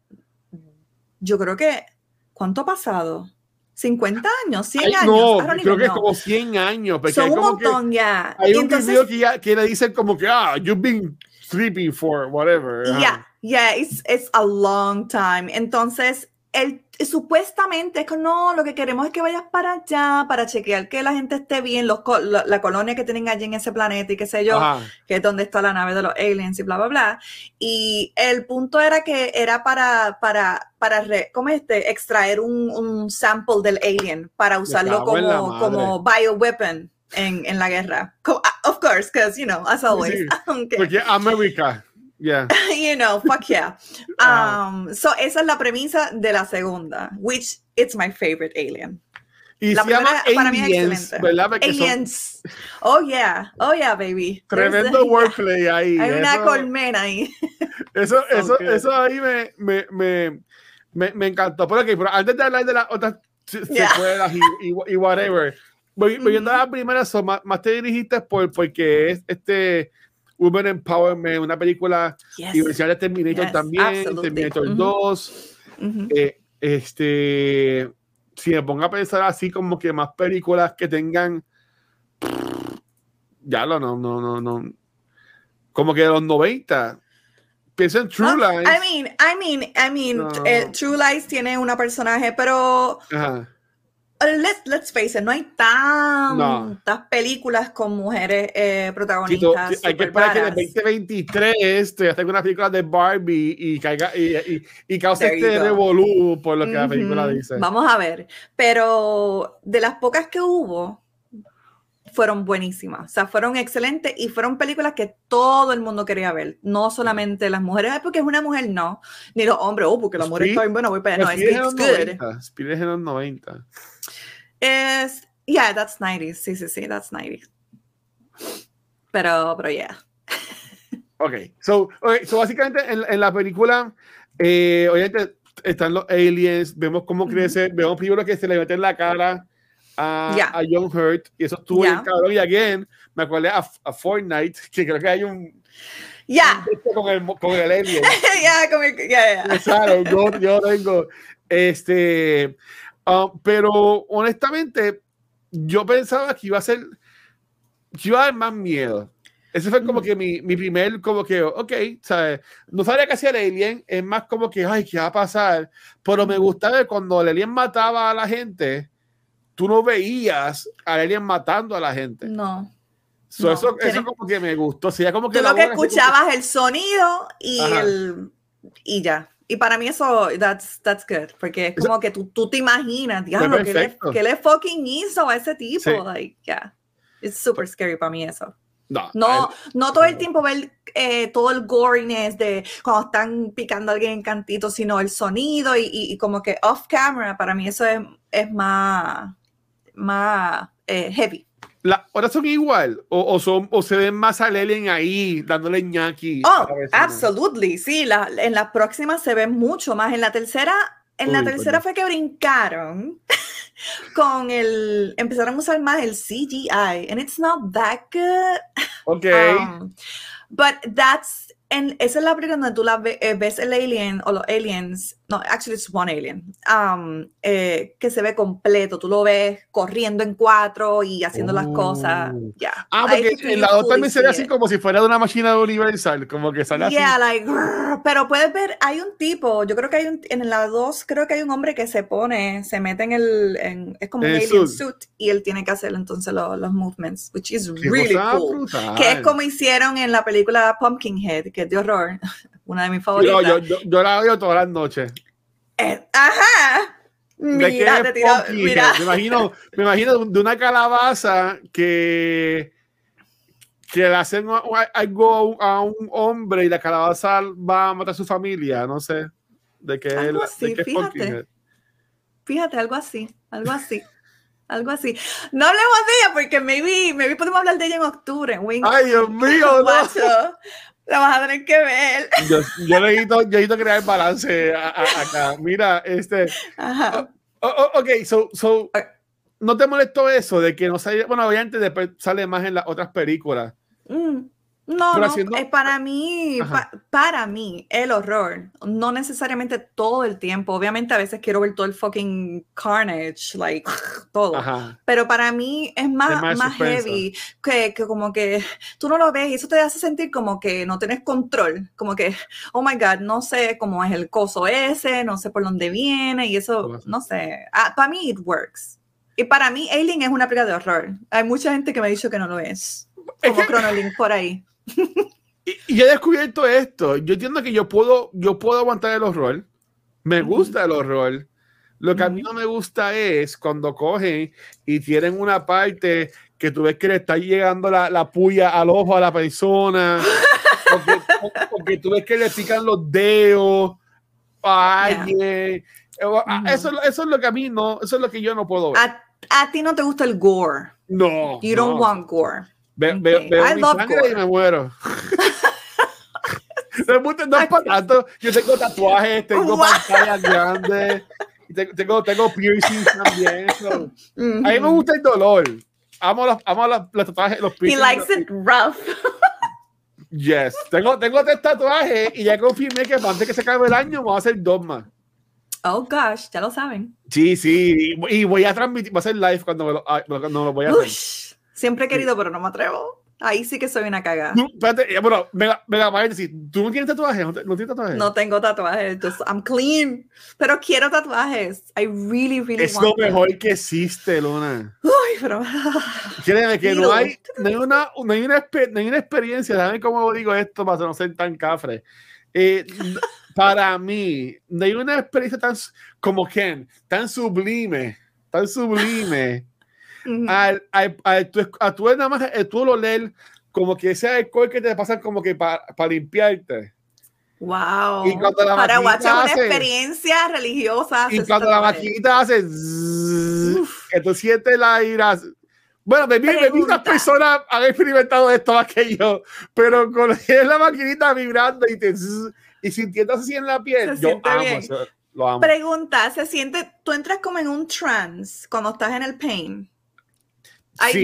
yo creo que, ¿cuánto ha pasado? 50 años, 100 años. No, creo que es como 100 años. Son un montón ya. Hay un video que, que, le dicen como que, ah, you've been sleeping for whatever. Yeah, yeah, it's, it's a long time. Entonces, el, supuestamente es que no, lo que queremos es que vayas para allá para chequear que la gente esté bien, los, la, colonia que tienen allí en ese planeta y qué sé yo, que es donde está la nave de los aliens y bla, bla, bla. Y el punto era que era para, para, para ¿cómo este? extraer un, un, sample del alien para usarlo como, como bioweapon en, en la guerra. Of course, because, you know, as always. [LAUGHS] Porque América. Yeah. [LAUGHS] you know, fuck yeah. [LAUGHS] Um, so esa es la premisa de la segunda, which it's my favorite alien. Y la se llama para aliens, ¿verdad? aliens. Oh yeah, oh yeah, baby. Tremendo [LAUGHS] wordplay ahí. Hay una colmena ahí. Eso, eso, eso ahí me, me, me, me, me encantó. Pero, okay, pero antes de hablar de las otras secuelas y, y, whatever, voy, viendo a la primera, más, más, te dirigiste por, porque es este Women Empowerment, una película yes. de Terminator también, Terminator 2. Eh, este, si me pongo a pensar así como que más películas que tengan, ya lo no, no, no, no, como que de los 90. Pienso en True Lies. I mean, I mean, I mean, eh, True Lies tiene una personaje, pero let's, let's face it, no hay tantas películas con mujeres eh, protagonistas. hay que esperar que en el 2023 te hagan una película de Barbie y caiga y, y, y cause este revolú por lo que la película dice. Vamos a ver. Pero de las pocas que hubo, fueron buenísimas. O sea, fueron excelentes y fueron películas que todo el mundo quería ver. No solamente las mujeres, porque es una mujer, no. Ni los hombres, oh, porque la mujer está bien buena, voy para allá. No, es good. Speed es en los 90. Es, yeah, that's 90s. Sí, sí, sí, that's 90s. Pero, pero yeah. Ok, so, okay, so básicamente en, en la película, eh, obviamente están los aliens, vemos cómo crece, vemos primero que se le mete en la cara a, yeah. a John Hurt, y eso estuvo yeah. en cabrón, y again, me acuerdo a, a, Fortnite, [LAUGHS] que creo que hay un... Ya. Yeah. Con el, con el alien. [LAUGHS] Ya, con el... Ya, ya. Claro, yo, yo tengo... Este... Ah, pero honestamente, yo pensaba que iba a ser, que iba a dar más miedo. Ese fue como que mi, mi primer, como que, ok, ¿sabes? No sabía que hacía el alien, es más como que, ay, ¿qué va a pasar? Pero me gustaba cuando el alien mataba a la gente, tú no veías al alien matando a la gente. No. eso, eso como que me gustó. O sea, como que tú lo que escuchabas el sonido y, el, y ya. Y para mí eso, that's, that's good, porque es como que tú, tú te imaginas, diablo, ¿qué le, ¿qué le fucking hizo a ese tipo? Like, yeah, it's super scary para mí eso. No, no, no todo el tiempo ver eh, todo el goriness de cuando están picando a alguien en cantito, sino el sonido y, y, como que off camera, para mí eso es, es más, más eh, heavy. La, ¿Ahora son igual? ¿O, o, son, ¿O se ven más al alien ahí dándole ñaki? Oh, absolutely. Sí, la, en la próxima se ve mucho más. En la tercera, en la tercera fue que brincaron [LAUGHS] con el. Empezaron a usar más el CGI. And it's not that good. Okay. Um, but that's en, esa es la película donde tú la eh, ves el alien o los aliens, no, actually it's one alien, um, eh, que se ve completo, tú lo ves corriendo en cuatro y haciendo las cosas, oh. ya. Ah, porque en la otra también se ve así como si fuera de una máquina universal, como que sale yeah, Like, pero puedes ver, hay un tipo, yo creo que hay un, en la dos, creo que hay un hombre que se pone, se mete en el, en, es como un alien suit. y él tiene que hacer entonces los, los movements, which is really cool. Que es como hicieron en la película Pumpkinhead, que de horror, [LAUGHS] una de mis favoritas. Yo, yo, yo, la veo todas las noches. Eh, ajá. Mira, te tiro, mira. Me imagino, me imagino de una calabaza que que le hacen algo a un hombre y la calabaza va a matar a su familia, no sé. De que algo así, fíjate. Fíjate, algo así, algo así. algo así. No hablemos de ella porque maybe, maybe podemos hablar de ella en octubre. Ay, Dios mío, no. La vas a tener que ver. Yo, yo necesito, yo necesito crear balance acá. Mira, este. Ajá. Oh, oh, ok, so, so, ¿no te molestó eso de que no sale? Bueno, obviamente después sale más en las otras películas. Mm. No, no, es para mí, para mí, el horror, no necesariamente todo el tiempo, obviamente a veces quiero ver todo el fucking carnage, like, [LAUGHS] todo, pero para mí es más, más, heavy, que, que, como que tú no lo ves y eso te hace sentir como que no tienes control, como que, oh my god, no sé cómo es el coso ese, no sé por dónde viene y eso, no sé, ah, para mí it works. Y para mí Alien es una película de horror. Hay mucha gente que me ha dicho que no lo es. Como Chronolink por ahí. [LAUGHS] y, he descubierto esto. Yo entiendo que yo puedo, yo puedo aguantar el horror. Me gusta el horror. Lo que a mí no me gusta es cuando cogen y tienen una parte que tú ves que le está llegando la, la puya al ojo a la persona. [LAUGHS] porque, tú ves que le pican los dedos a alguien. Eso, eso, es lo que a mí no, eso es lo que yo no puedo ver. A, ti no te gusta el gore. No. You don't want gore. Ve, veo mi sangre y me muero. no, es para tanto. Yo tengo tatuajes, tengo pantallas grandes, tengo, tengo piercings también. A mí me gusta el dolor. Amo los, amo los, los tatuajes, los piercings. He likes it rough. Yes, tengo, tengo tres tatuajes y ya confirmé que antes que se acabe el año voy a hacer dos más. Oh gosh, ya lo saben. Sí, sí, y voy a transmitir, voy a hacer live cuando me lo, ah, cuando lo voy a hacer. Siempre he querido, pero no me atrevo. Ahí sí que soy una cagada. No, espérate, bueno, venga, venga, decir, ¿tú no tienes tatuajes? ¿No, tienes tatuajes? No tengo tatuajes, just, I'm clean, pero quiero tatuajes. I really, really es lo mejor que existe, Luna. Uy, pero... [LAUGHS] Créeme que no hay, no hay, una, no hay, una, no hay una experiencia, ¿saben cómo digo esto para no ser tan cafre? Eh, [LAUGHS] para mí, no hay una experiencia tan, como Ken, tan sublime, tan sublime al, a, tu, a tu nada más tú lo leer como que ese alcohol que te pasa como que para limpiarte. Wow. Y cuando la para guachar una experiencia religiosa. Y cuando la maquinita hace que tú sientes la ira. Bueno, de mí, muchas personas han experimentado esto más que yo, pero con [LAUGHS] la maquinita vibrando y, te, y sintiendo así en la piel, yo amo eso, lo amo. Pregunta, ¿se siente, tú entras como en un trance cuando estás en el pain?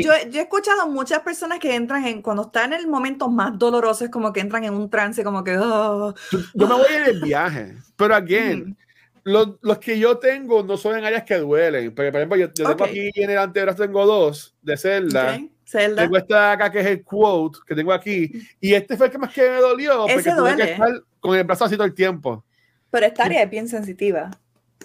Yo, he escuchado muchas personas que entran en, cuando están en el momento más doloroso, es como que entran en un trance, como que... Oh. Yo me voy en el [LAUGHS] viaje, pero again, los, los, que yo tengo no son en áreas que duelen. Porque, por ejemplo, yo, tengo aquí en el antebrazo, tengo dos de celda. Tengo esta acá que es el quote que tengo aquí. Y este fue el que más que me dolió. porque tuve que estar con el brazo así todo el tiempo. Pero esta área es bien sensitiva.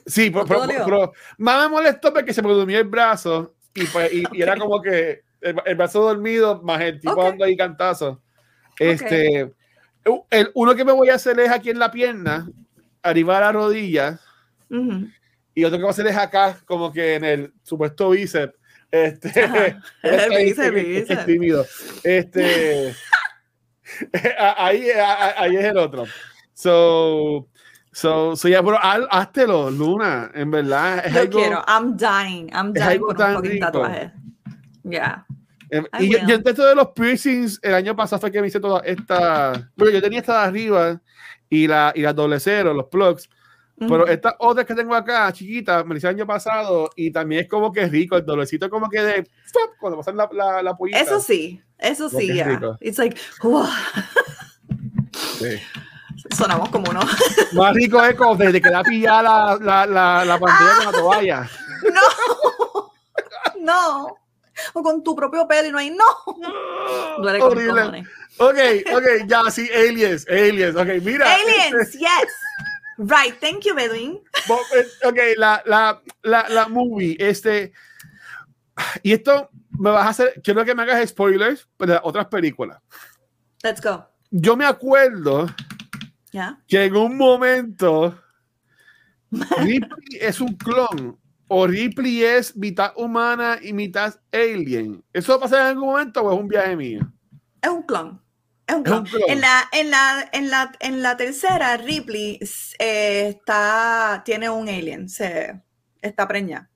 Sí, pero, más me molestó porque se me durmió el brazo y, pues, y, era como que el, brazo dormido más el tipo dando ahí cantazo. Este, el, uno que me voy a hacer es aquí en la pierna, arriba a la rodilla, y otro que voy a hacer es acá, como que en el supuesto bíceps. Este, el bíceps, tímido. Este, ahí, [LAUGHS] [LAUGHS] ahí es el otro. So, So, so yeah, pero háztelo, Luna, en verdad. Es yo algo, quiero, I'm dying, I'm dying por un tatuaje. Yeah. Em, y yo, yo de los piercings, el año pasado fue que me hice toda esta. Bueno, yo tenía esta de arriba y la, y la doble cero, los plugs. Pero estas otras que tengo acá, chiquitas, me hice el año pasado y también es como que rico, el dolecito como que de cuando pasan la, la, la pollita. Eso sí, eso sí, ya. Yeah. It's like, [LAUGHS] wow. Sí. Sonamos como uno. [LAUGHS] Más rico es como desde que la pillada la, la, la, pantalla con la toalla. [LAUGHS] No, no. O con tu propio pelo y no hay no. Duele con Ok, ok, ya, sí, aliens, aliens, ok, mira. Aliens, este yes. Right, thank you, Bedouin. Eh, ok, la, la, la, la movie, este. Y esto me vas a hacer, quiero que me hagas spoilers de otras películas. Let's go. Yo me acuerdo que en un momento [LAUGHS] Ripley es un clon o Ripley es mitad humana y mitad alien. ¿Eso va a pasar en algún momento o es un viaje mío? Es un clon. Es un clon. En, la, en, la, en, la, en la tercera, Ripley eh, está, tiene un alien, se, está preñada.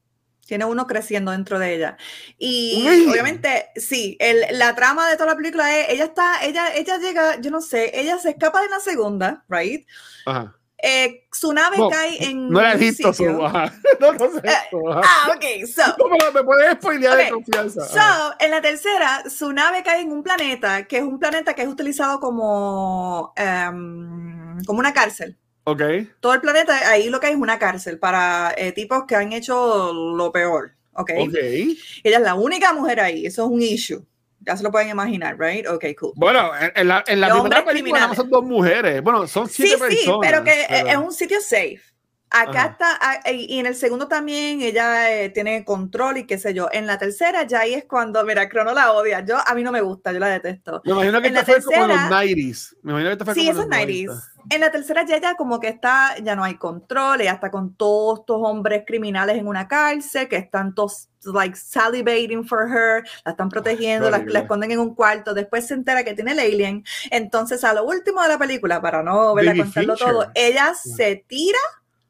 Tiene uno creciendo dentro de ella. Y obviamente, sí, el, la trama de toda la película es, ella está, ella, ella llega, yo no sé, ella se escapa de la segunda, right? Ajá. Eh, su nave cae en. No la he visto su. [LAUGHS] no, no sé. Uh, ah, ok, so. [LAUGHS] ¿Cómo me puedes spoilear de confianza? So, en la tercera, su nave cae en un planeta, que es un planeta que es utilizado como. Um, como una cárcel. Ok. Todo el planeta, ahí lo que hay es una cárcel para eh, tipos que han hecho lo peor. Ok. Ok. Ella es la única mujer ahí, eso es un issue. Ya se lo pueden imaginar, right? Ok, cool. Bueno, en la, en la primera película son dos mujeres. Bueno, son siete sí, personas. Sí, pero que es un sitio safe. Acá está, ah, y en el segundo también ella eh, tiene control y qué sé yo. En la tercera ya ahí es cuando, mira, Crono la odia. Yo, a mí no me gusta, yo la detesto. Me imagino que en esta fue como los 90s. Me imagino que esta fue sí, como esos 90s. En la tercera ya ella como que está, ya no hay control, ella está con todos estos hombres criminales en una cárcel que están todos like salivating for her, la están protegiendo, la, esconden en un cuarto, después se entera que tiene el alien, entonces a lo último de la película, para no verla contarlo todo, ella se tira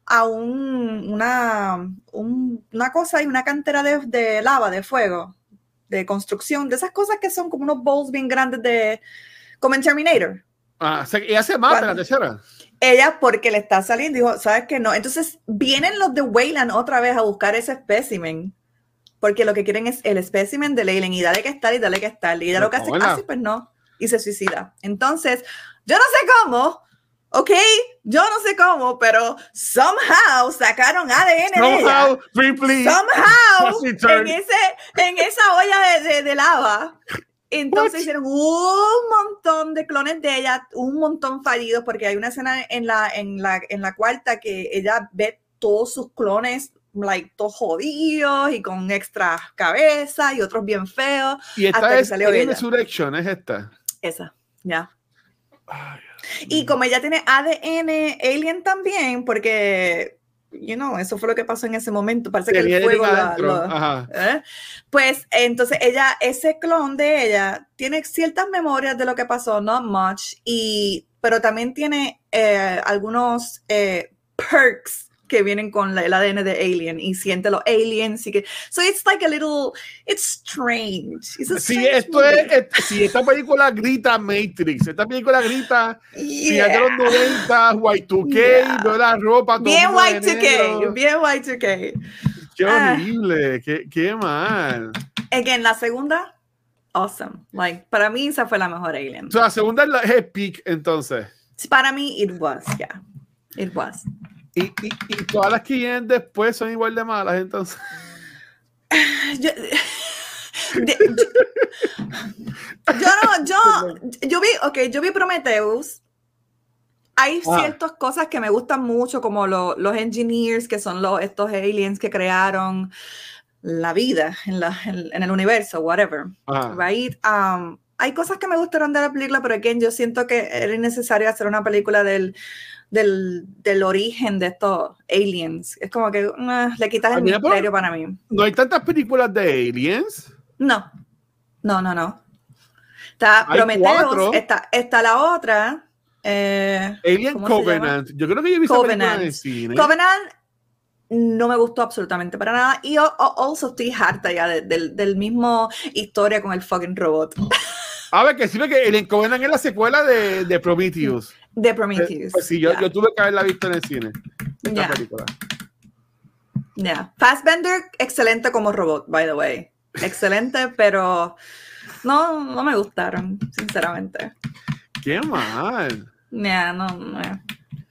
a un, una, una cosa y una cantera de, de, lava, de fuego, de construcción, de esas cosas que son como unos bowls bien grandes de, como en Terminator. Ah, y hace más la tercera. Ella, porque le está saliendo, dijo, ¿sabes qué? No. Entonces vienen los de Wayland otra vez a buscar ese espécimen, porque lo que quieren es el espécimen de Leyland y dale que estar y dale que estar. Y ella lo que hace, así, pues no, y se suicida. Entonces, yo no sé cómo, ¿ok? Yo no sé cómo, pero somehow sacaron ADN somehow, de ella. Somehow, en, ese, en esa olla de, de, lava. Entonces hicieron un montón de clones de ella, un montón fallidos, porque hay una escena en la, en la, en la cuarta que ella ve todos sus clones like todos jodidos y con extra cabeza y otros bien feos. Y esta es Alien Resurrection, es esta. Esa, ya. Y como ella tiene ADN alien también, porque, you know, eso fue lo que pasó en ese momento, parece que el fuego ¿eh? Pues entonces ella, ese clon de ella, tiene ciertas memorias de lo que pasó, not much, y, pero también tiene eh, algunos eh, perks que vienen con el ADN de Alien y siente los aliens y que so it's like a little it's strange. sí, esto es, si esta película grita Matrix, esta película grita yeah. de los 90, Y2K, yeah. veo la ropa bien Y2K, bien Y2K. Qué ah. horrible, qué, qué mal. Again, la segunda awesome. Like, para mí esa fue la mejor Alien. O sea, la segunda es la peak, entonces. Para mí, it was, yeah. It was. Y, y, todas las que vienen después son igual de malas, entonces. Yo, no, yo, yo vi, ok, yo vi Prometheus. Hay ah. ciertas cosas que me gustan mucho, como los engineers, que son los, estos aliens que crearon la vida en, la, en, el universo, whatever. Ah. Right? Um, hay cosas que me gustaron de la película, pero again, yo siento que era innecesario hacer una película del del, del, origen de estos aliens. Es como que uh, le quitas el misterio para mí. ¿No hay tantas películas de aliens? No, no, no, no. Está Prometheus, está, está, la otra. Eh, Alien Covenant. Yo creo que yo he visto Covenant. en cine. Covenant no me gustó absolutamente para nada. Y yo also estoy harta ya del, del mismo historia con el fucking robot. A ver, que sí, que el Covenant es la secuela de, de Prometheus. De Prometheus. Pues sí, yo, yo, tuve que haberla visto en el cine. Película. Yeah. Fassbender, excelente como robot, by the way. Excelente, [LAUGHS] pero no, no me gustaron, sinceramente. Qué mal. Yeah, no, no.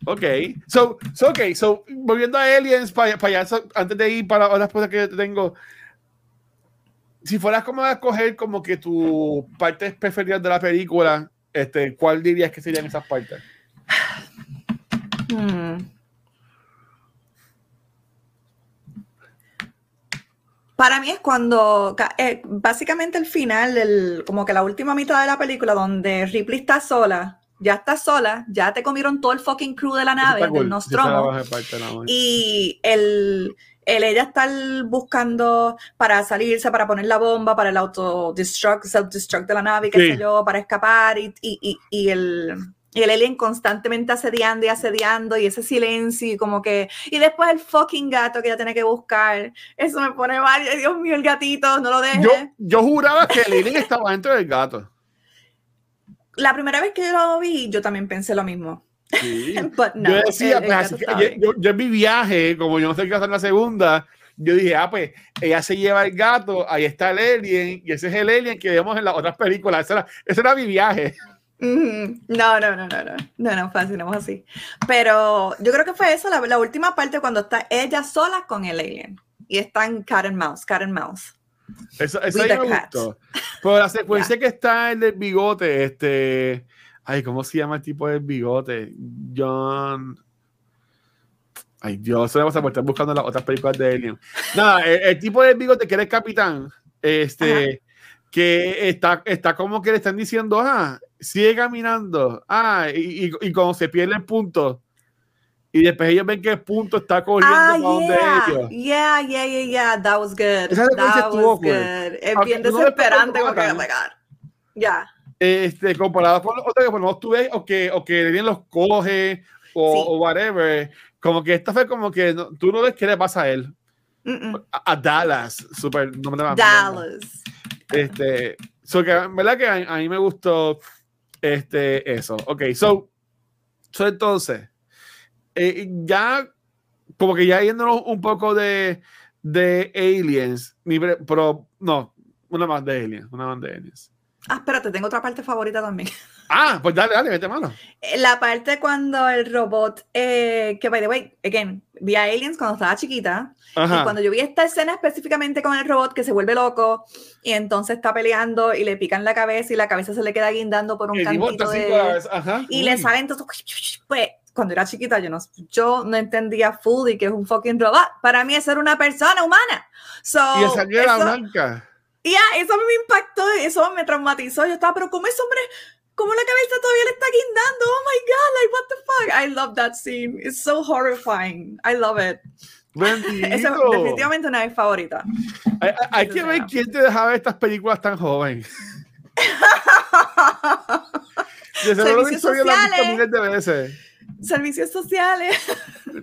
Ok, so, so, okay, so, volviendo a Aliens, para, para allá, antes de ir para las cosas que yo tengo, si fueras como a escoger como que tu partes preferidas de la película, este, ¿cuál dirías que serían esas partes? Hmm. Para mí es cuando, eh, básicamente el final, como que la última mitad de la película, donde Ripley está sola, ya está sola, ya te comieron todo el fucking crew de la nave, del Nostromo, y el, el ella estar buscando para salirse, para poner la bomba, para el autodestruct, self-destruct de la nave, qué sé yo, para escapar y, y, y, el, y el alien constantemente asediando y asediando y ese silencio y como que y después el fucking gato que ya tiene que buscar eso me pone mal Dios mío el gatito no lo deje yo, yo juraba que el alien estaba dentro del gato la primera vez que yo lo vi yo también pensé lo mismo sí. [LAUGHS] yo decía pues, yo, yo, en mi viaje como yo no sé qué hacer en la segunda yo dije, ah, pues ella se lleva el gato, ahí está el alien, y ese es el alien que vemos en las otras películas. Ese era, ese era mi viaje. No, no, no, no, no, no, no fascinamos así. Pero yo creo que fue eso, la, la, última parte cuando está ella sola con el alien y están cat and mouse, cat and mouse. Eso, eso me gustó. Pero la [LAUGHS] secuencia que está el bigote, este, ay, ¿cómo se llama el tipo del bigote? John. Ay, Dios, se me pasa por estar buscando las otras películas de Alien. Nada, el, tipo del bigote que era el capitán, este, que está, está como que le están diciendo, ah, sigue caminando. Ah, y, y, y cuando se pierde el punto, y después ellos ven que el punto está corriendo ah, para donde ellos. Yeah, yeah, yeah, yeah, that was good. that was good. Es bien desesperante como que, oh my God. Ya. Este, comparado con los otros que por lo tú ves, o que, o que alguien los coge, o, o, whatever, como que esto fue como que no, tú no ves qué le pasa a él. Mm -mm. A, a, Dallas, super, no me Dallas. Este, so que, ¿verdad que a, a mí me gustó este, eso. Ok, so, so entonces, eh, ya, como que ya yéndonos un poco de, de Aliens, pero no, una más de Aliens, una más de Aliens. Ah, espérate, tengo otra parte favorita también. [LAUGHS] Ah, pues dale, dale, vete mano. Eh, la parte cuando el robot, eh, que by the way, again, vi a Aliens cuando estaba chiquita. Ajá. Y cuando yo vi esta escena específicamente con el robot que se vuelve loco y entonces está peleando y le pican la cabeza y la cabeza se le queda guindando por un cantito de... Ajá. Y Uy. le sale entonces, pues, cuando era chiquita yo no, yo no entendía fully que es un fucking robot. Para mí eso era una persona humana. So, y esa era blanca. Y yeah, eso me impactó, eso me traumatizó. Yo estaba, pero ¿cómo ese hombre, cómo la cabeza todavía le está guindando? Oh my God, like, what the fuck? I love that scene. It's so horrifying. I love it. [LAUGHS] Esa es definitivamente una de mis favoritas. Hay, hay que ver quién te dejaba estas películas tan joven. [LAUGHS] De visto miles de veces. Servicios sociales.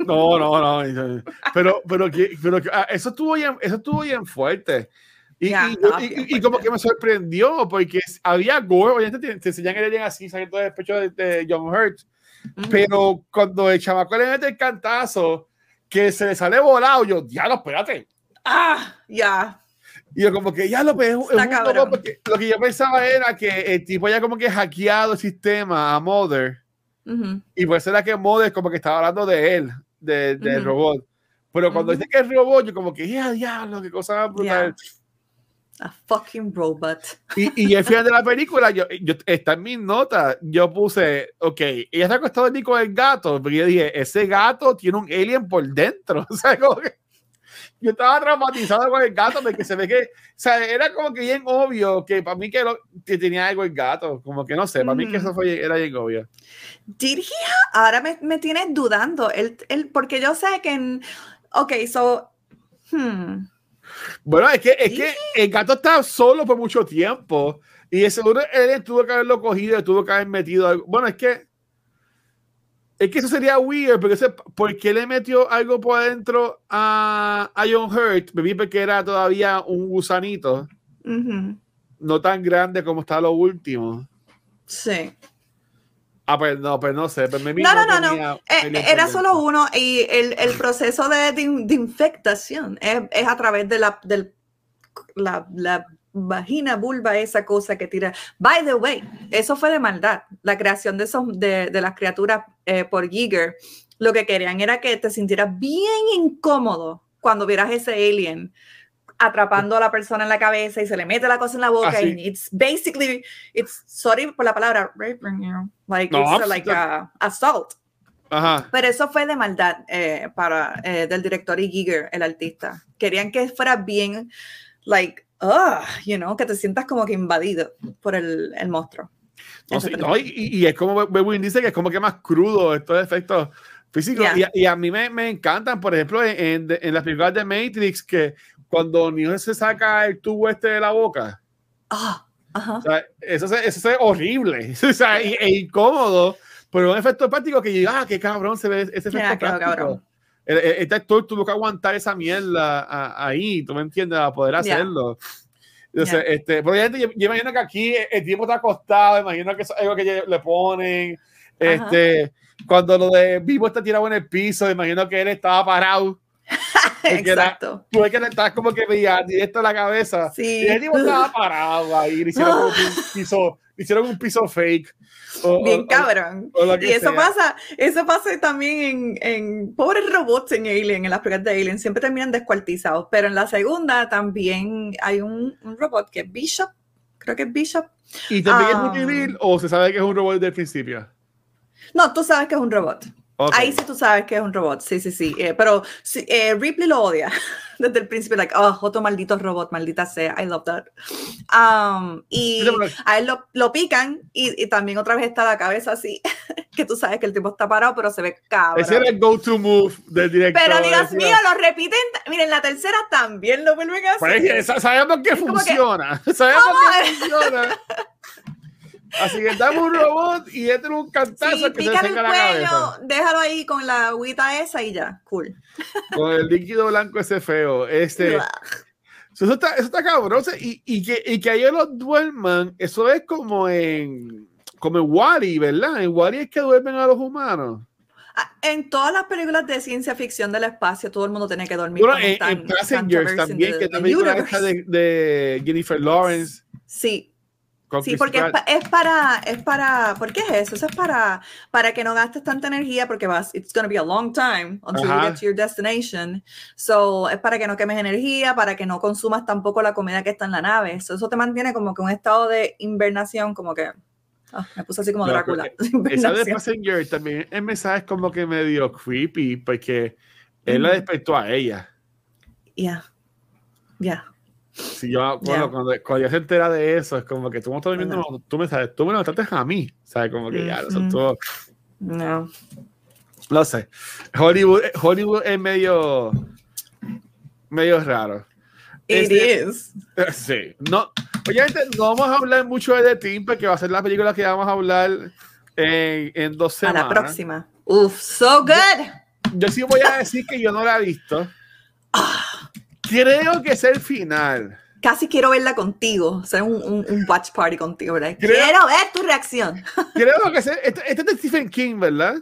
No, no, no. Pero, pero, pero ah, eso estuvo bien, eso estuvo bien fuerte. Y, yeah, y, no, y, y, como que me sorprendió porque había gore, obviamente te, te enseñan que le así saliendo del pecho de, de John Hurt, -huh. pero cuando el chamaco le mete el cantazo, que se le sale volado, yo, diablo, espérate. Ah, ya. Yeah. Y yo como que ya lo es, es un porque lo que yo pensaba era que el tipo ya como que hackeado el sistema a Mother. Uh -huh. Y pues era que Mother como que estaba hablando de él, de, del uh -huh. robot. Pero cuando uh -huh. dice que es robot, yo como que, ya, diablo, qué cosa brutal. Yeah. A fucking robot. Y, y el final de la película, yo, yo, está en mis notas, yo puse, ok, ella está acostada allí con el gato, porque yo dije, ese gato tiene un alien por dentro. [LAUGHS] O sea, como que yo estaba traumatizado con el gato porque se ve que, o sea, era como que bien obvio que para mí que, lo, que tenía algo el gato, como que no sé, para mm. mí que eso fue, era bien obvio. Did he, ahora me, me tienes dudando, él, él, porque yo sé que, en, ok, so, hmm. Bueno, es que, es que el gato estaba solo por mucho tiempo y seguro él tuvo que haberlo cogido, tuvo que haber metido algo. Bueno, es que es que eso sería weird, porque ese, ¿por qué le metió algo por adentro a, a John Hurt? Me vi porque era todavía un gusanito. Uh -huh. No tan grande como está lo último. Sí. Ah, pues no, pues no sé. Pues me no, no, no, no. Eh, era solo uno y el, el proceso de, de, de infectación es, es, a través de la, de la, la vagina, vulva, esa cosa que tira. By the way, eso fue de maldad. La creación de, esos, de, de las criaturas eh, por Giger. Lo que querían era que te sintieras bien incómodo cuando vieras ese alien atrapando a la persona en la cabeza y se le mete la cosa en la boca y it's basically it's sorry por la palabra like no, it's like a, assault. Ajá. pero eso fue de maldad eh, para eh, del director y Giger el artista. Querían que fuera bien like uh, you know que te sientas como que invadido por el, el monstruo. No, sí, no, y, y, es como Webwin dice que es como que más crudo estos efectos físicos. Yeah. y, y, a mí me, me encantan por ejemplo en, en, en las películas de Matrix que cuando Neo se saca el tubo este de la boca. Ah, uh -huh. o sea, eso, eso, es horrible [LAUGHS] o sea, e, e incómodo, pero un efecto práctico que llega, ah, qué cabrón se ve ese efecto práctico. Este actor tuvo que aguantar esa mierda ahí, tú me entiendes, a poder hacerlo. Entonces, este, pero yo, imagino que aquí el tiempo está acostado, imagino que es algo que le ponen. Este, cuando lo de Vivo está tirado en el piso, imagino que él estaba parado. Exacto. Tuve que estar como que veía directo a la cabeza. Sí. Y el tipo estaba [LAUGHS] parado ahí, le hicieron un piso, hicieron un piso fake. Bien cabrón. y eso pasa, eso pasa también en, en, pobres robots en Alien, en las películas de Alien, siempre terminan descuartizados, pero en la segunda también hay un, un robot que es Bishop, creo que es Bishop. ¿Y también es un ah. civil o se sabe que es un robot desde el principio? No, tú sabes que es un robot. Ahí sí tú sabes que es un robot, sí, sí, sí. Eh, pero eh, Ripley lo odia [LAUGHS] desde el principio, like, oh, otro maldito robot, maldita sea, I love that. Um, y a él lo, lo pican y, y, también otra vez está la cabeza así, [LAUGHS] que tú sabes que el tipo está parado, pero se ve cabrón. Ese era el go-to move del director. Pero Dios mío, lo repiten, miren, la tercera también lo vuelven a hacer. Pues, sabemos que funciona, [LAUGHS] sabemos que funciona. Así que dame un robot y este es un cantazo que se el la cabeza. Déjalo ahí con la agüita esa y ya, cool. Con el líquido blanco ese feo. Este, eso está, eso está cabrón. Y, y, que, y que ellos los duerman, eso es como en, como en Wally, ¿verdad? En Wally es que duermen a los humanos. Ah, en todas las películas de ciencia ficción del espacio, todo el mundo tiene que dormir. Bueno, en, en, Passengers también, que también de, de Jennifer Lawrence. Sí, Sí, porque es, para, es para, ¿por qué es eso? Eso es para, para que no gastes tanta energía porque vas, it's going to be a long time until you get to your destination. So, es para que no quemes energía, para que no consumas tampoco la comida que está en la nave. eso te mantiene como que un estado de invernación, como que, ah, me puse así como Drácula. [LAUGHS] Esa de Passenger también el mensaje es como que medio creepy porque él la despertó a ella. Ya, ya. Si yo, bueno, cuando, cuando ya se entera de eso, es como que tú me estás viendo, tú me sabes, tú me lo trataste a mí, ¿sabes? Como que ya, eso todo. No. No sé. Hollywood, Hollywood es medio, medio raro. It este, is. [LAUGHS] Sí. No, no vamos a hablar mucho de The Team, porque va a ser la película que vamos a hablar en, en dos semanas. A la próxima. Uf, so good. Yo, yo sí voy a decir que yo no la he visto. [LAUGHS] Ah. Creo que es el final. Casi quiero verla contigo, hacer un, un, watch party contigo, ¿verdad? quiero ver tu reacción. [LAUGHS] Creo que es, este, este, es de Stephen King, ¿verdad?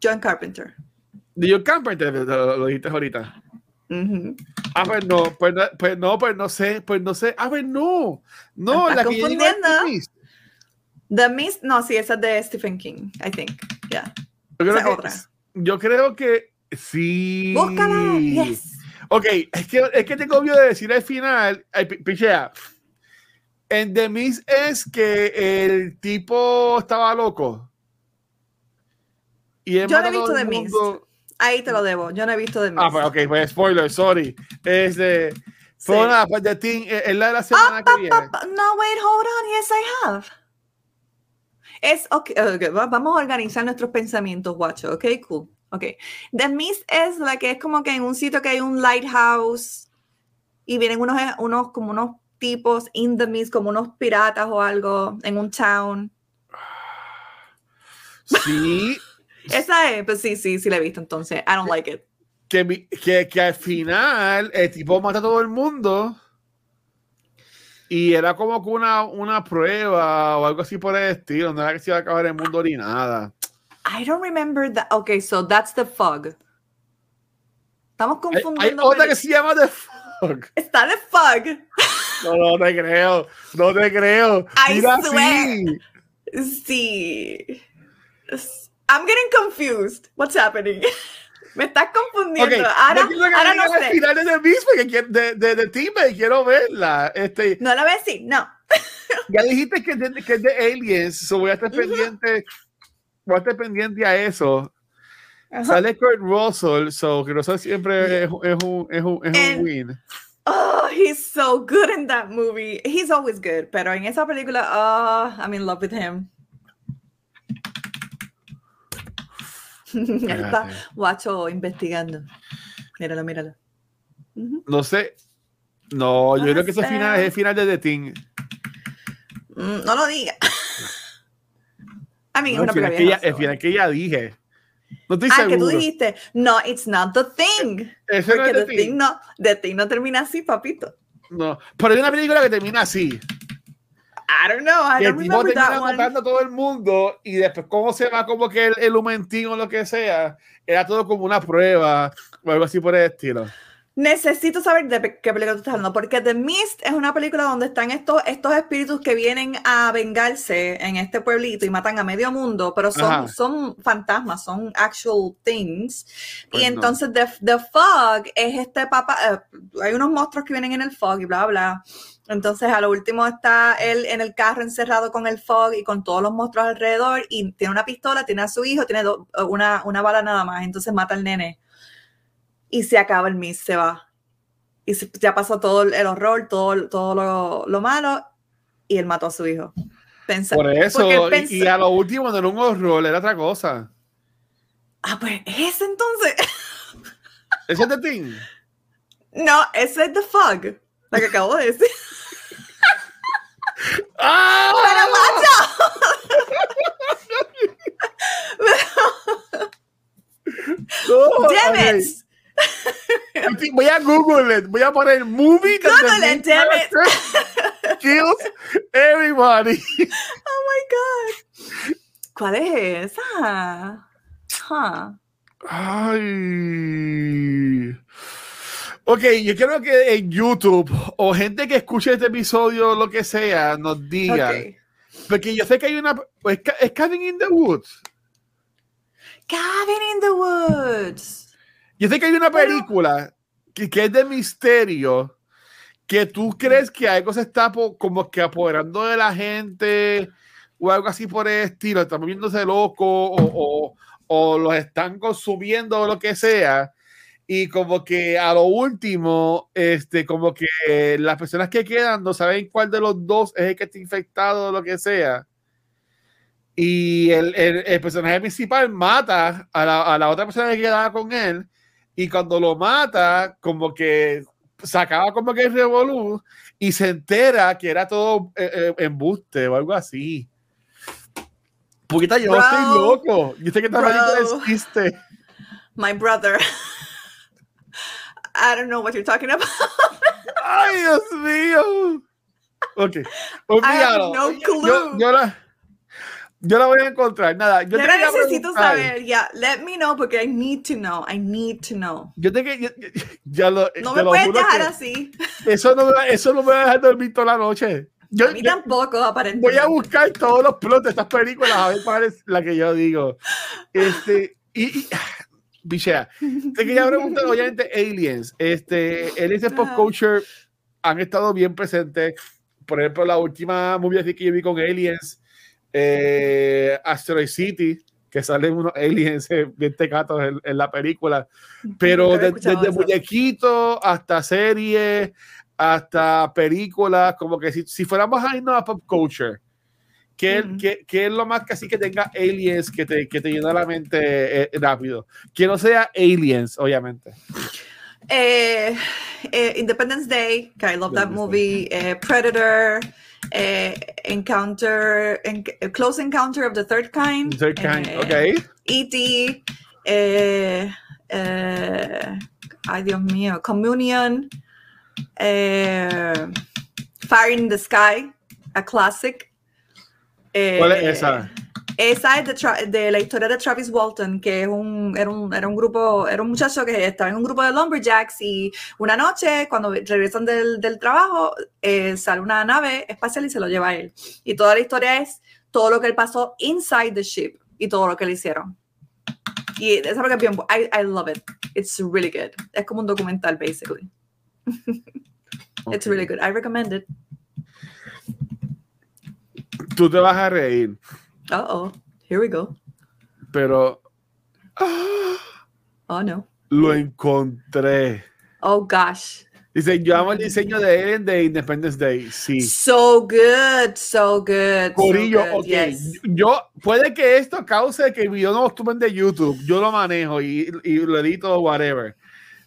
John Carpenter. De John Carpenter, lo, dijiste ahorita. Ah, pues no, pues, pues, no, pues no sé, pues no sé. Ah, pues no. No, la que confundiendo. The Mist, no, sí, esa es de Stephen King, I think. Yeah. Yo creo, que, otra. yo creo que sí. Búscala, yes. Ok, es que, es que tengo obvio de decir al final, pichea. En The Mist es que el tipo estaba loco. Y Yo no he visto The Mist. Ahí te lo debo. Yo no he visto The Mist. Ah, pues ok, pues spoiler, sorry. Es de. Sí. nada, pues de Team, es la de la semana ah, que viene. no, wait, hold on. Yes, I have. Es, okay, okay, vamos a organizar nuestros pensamientos, guacho. Ok, cool. Ok. The Mist es la que es como que en un sitio que hay un lighthouse y vienen unos, unos como unos tipos in the mist, como unos piratas o algo en un town. Sí. [LAUGHS] Esa es, pues sí, sí, sí la he visto entonces. I don't like it. Que, que, que al final el tipo mata a todo el mundo y era como que una, una prueba o algo así por el estilo. No era que se iba a acabar el mundo ni nada. I don't remember that. Okay, so that's the fog. Estamos confundiendo. Hay, otra que se llama The Fog. Está The Fog. No, no te creo. No te creo. I Mira swear. Sí. I'm getting confused. What's happening? [LAUGHS] Me estás confundiendo. Okay. Ahora, no, ahora no sé. final de The Beast de, de, de Time quiero verla. Este, no la ves, sí, no. ya dijiste que, que es de Aliens, so voy a estar pendiente voy a estar pendiente a eso. Sale Kurt Russell, so que Russell siempre es, es, un, es, un, es un win. Oh, he's so good in that movie. He's always good, pero en esa película, oh, I'm in love with him. Ahí [LAUGHS] está Guacho investigando. Míralo, míralo. No sé. No, yo creo que ese final es el final de The Thing. Mm, no lo diga. [LAUGHS] I mean, no, una el, final que vieja, el final que ya dije. No estoy ah, seguro. que tú dijiste, no, it's not the thing. Ese no Porque es the The thing Thing. no, the thing no termina así, papito. No. Pero hay una película que termina así. I don't know, I que el don't tipo termina matando a todo el mundo y después cómo se va como que el, el humentín o lo que sea. Era todo como una prueba o algo así por el estilo. Necesito saber de qué película tú estás hablando, porque The Mist es una película donde están estos, estos espíritus que vienen a vengarse en este pueblito y matan a medio mundo, pero Ajá. son, son fantasmas, son actual things. Pues y no. entonces The, The Fog es este papá, eh, hay unos monstruos que vienen en el fog y bla, bla. Entonces a lo último está él en el carro encerrado con el fog y con todos los monstruos alrededor y tiene una pistola, tiene a su hijo, tiene do- una, una bala nada más, entonces mata al nene y se acaba el Mist, se va. Y se- ya pasó todo el horror, todo, todo lo, lo malo y él mató a su hijo. Por eso, y- a lo último no era un horror, era otra cosa. Ah, pues ese entonces. [LAUGHS] ¿Ese es The Thing? No, ese es The Fog, la que acabo de decir. [LAUGHS] ¡Ah! ¡Pero [LAUGHS] No, ¡Damn ok. it! Voy a Google it. Voy a poner movie Google it, damn it. kills everybody. [LAUGHS] Oh my God. ¿Cuál es esa? Huh. Ay. Ok, yo quiero que en YouTube o gente que escuche este episodio, lo que sea, nos diga. Ok. Porque yo sé que hay una. Es Cabin in the Woods. Cabin in the Woods. Yo sé que hay una película que, que es de misterio que tú crees que algo se está como que apoderando de la gente o algo así por el estilo, están volviéndose loco o, o, o los están consumiendo o lo que sea. Y como que a lo último, este, como que las personas que quedan no saben cuál de los dos es el que está infectado o lo que sea. Y el, el- el personaje principal mata a la, a la otra persona que quedaba con él. Y cuando lo mata, como que sacaba como que el revolú y se entera que era todo eh, eh, embuste o algo así. Puquita, yo Bro. estoy loco. Yo sé que esta película existe. My brother. [LAUGHS] I don't know what you're talking about. ¡Ay, Dios mío! Ok. Olvídalo. no Yo- clue. Yo, yo la, yo la voy a encontrar. Nada, yo quería necesito saber. Yeah, let me know porque I need to know. I need to know. Yo te que [LAUGHS] ya lo, No me lo puedes dejar así. Eso no, me eso no me va a dejar dormir toda la noche. Yo, A mí yo tampoco, aparentemente. voy a buscar todos los plots de estas películas a ver cuál es la que yo digo. Este, y, y [SIGHS] bichea, te quería preguntar, obviamente, Aliens. Este, Aliens Pop. Culture han estado bien presentes. Por ejemplo, la última movie así que yo vi con Aliens, eh, Asteroid City, que salen unos aliens eh, bien tecatos en, en la película. Pero de- desde muñequitos hasta series, hasta películas, como que si, si fuéramos a irnos a pop culture, ¿qué, qué- qué es lo más que así que tenga aliens que te, que te llena la mente eh, rápido? Que no sea aliens, obviamente. Eh, eh, Independence Day, que I love that movie. eh, Predator. Eh, Encounter. En- Close Encounter of the Third Kind. Third kind, eh, ok. E.T. eh, eh, ay, Dios mío. Communion. eh, Fire in the Sky, a classic. Eh, ¿Cuál es esa? Esa es de, Tra- de la historia de Travis Walton, que es un, era, un, era un grupo, era un muchacho que estaba en un grupo de lumberjacks y una noche, cuando regresan del, del trabajo, eh, sale una nave espacial y se lo lleva a él. Y toda la historia es todo lo que él pasó inside the ship y todo lo que le hicieron. Y esa porque es bien, I, I love it. It's really good. Es como un documental, basically. [LAUGHS] It's really good. I recommend it. Tú te vas a reír, Uh oh. Here we go. pero ah, Oh no. lo encontré. Oh gosh. Dice, yo amo el diseño de Alien de Independence Day. Sí. So good, so good. so Corillo, good, ok. yes. Yo, puede que esto cause que el video no lo de YouTube. Yo lo manejo y, y lo edito, whatever.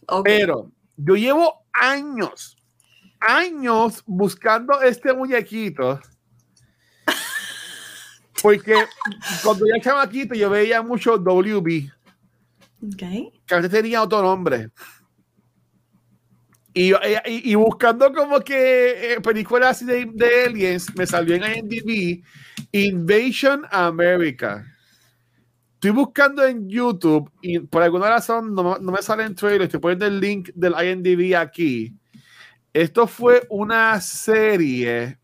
Ok. Pero yo llevo años, años buscando este muñequito. Porque cuando yo era chamaquito, yo veía mucho WB. Okay. Que antes tenía otro nombre. Y, y, y buscando como que eh, películas de, de, aliens, me salió en IMDb Invasion America. Estoy buscando en YouTube y por alguna razón no, no me sale en trailer. Estoy poniendo el link del IMDb aquí. Esto fue una serie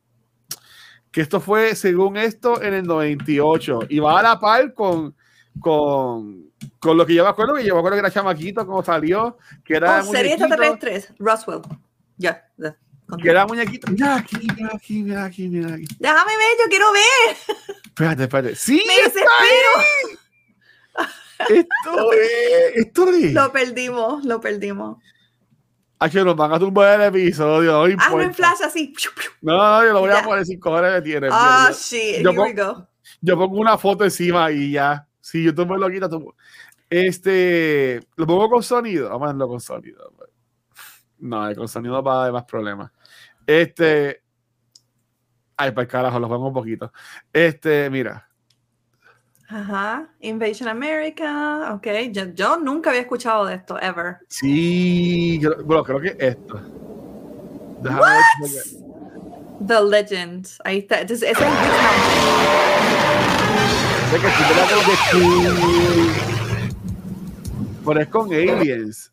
que esto fue, según esto, en el 98 y va a la par con, con, con lo que yo me acuerdo, que yo me acuerdo que era chamaquito, como salió, que era. Oh, serie extraterrestres, Roswell. Ya, ya. Que era muñequito. Mira aquí, mira aquí, mira aquí, mira aquí. Déjame ver, yo quiero ver. Espérate, espérate. Sí, me desespero. Esto [LAUGHS] es, esto es. Lo perdimos, lo perdimos. H, nos van a tumbar el episodio. No Hazlo en flash así. No, no, yo lo voy a poner sin cojones de tiene. Ah, oh, shit. Yo, Here we go. yo pongo una foto encima y ya. Si YouTube me lo quita, tú... Este, lo pongo con sonido. Vamos a verlo con sonido. Pues. No, con sonido va a haber más problemas. Este, ay, para el carajo, lo pongo un poquito. Este, mira. Ajá, Invasion America, ok. Yo, yo, nunca había escuchado de esto, ever. Sí, bueno, creo que esto. Déjame What? The Legend. Ahí está. Ese es el Es que si te que Pero es con aliens.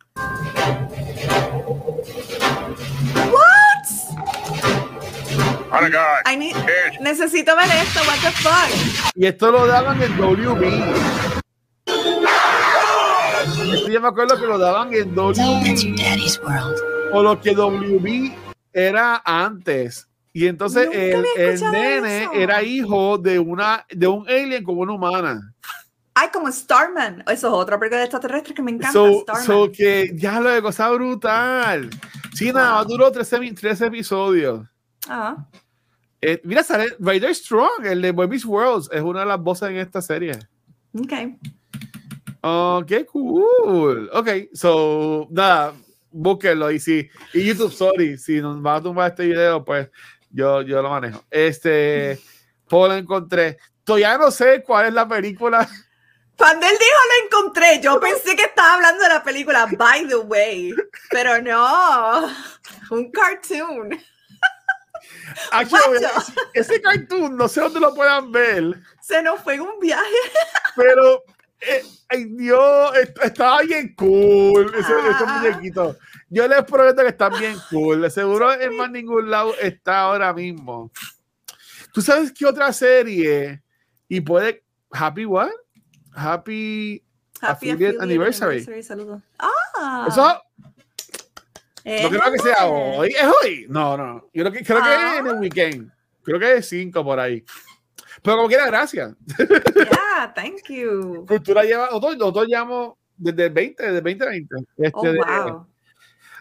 I need, necesito ver esto, what the fuck. Y esto lo daban en WB. Esto ya me acuerdo que lo daban en WB. O lo que WB era antes. Y entonces el, el, nene era hijo de una de un alien como una humana. Ay, como Starman. Eso es otra película de extraterrestres que me encanta. So, so que ya lo de cosa brutal. Sí, nada, duró 13, 13 episodios. Ah. Eh, mira, sale Raider Strong, el de Boy Worlds, es una de las voces en esta serie. Ok. Oh, qué cool. Ok, so, nada, búsquenlo y si, y YouTube, sorry, si nos va a tumbar este video, pues yo, yo lo manejo. Este, pues lo encontré. Todavía no sé cuál es la película. Cuando él dijo lo encontré, yo pensé que estaba hablando de la película By the Way, pero no, un cartoon ese cartoon, no sé dónde lo puedan ver. Se nos fue en un viaje. Pero, eh, ay Dios, estaba bien cool ese, ah. muñequito. Yo les prometo que están bien cool. Seguro en más ningún lado está ahora mismo. ¿Tú sabes qué otra serie? Y puede. Happy what? Happy. Happy Affiliate, Anniversary. Ah. Eso no creo que sea hoy. ¿Es hoy? No, no. Yo creo que, creo que es en el ah. weekend. Creo que es 5 por ahí. Pero como quiera, gracias. Yeah, [LAUGHS] thank you. Cultura lleva, nosotros, nosotros llevamos desde el 20, desde 2020. Este, oh, wow.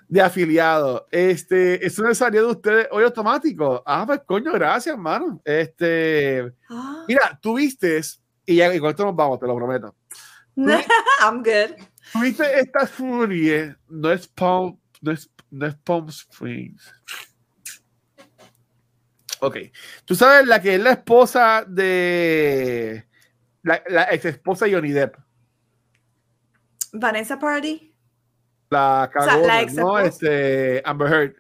de, de, afiliado. Este, eso me salió de ustedes hoy automático. Ah, pues coño, gracias, hermano. Este, ah. mira, tú viste, y ya y con esto nos vamos, te lo prometo. [LAUGHS] I'm good. Tuviste esta furia, no es Paul, no es no es Palm Springs. Ok. Tú sabes la que es la esposa de. La, la ex esposa de Johnny Depp. Vanessa Party. La cagona, la ex ¿no? Este, Amber Heard.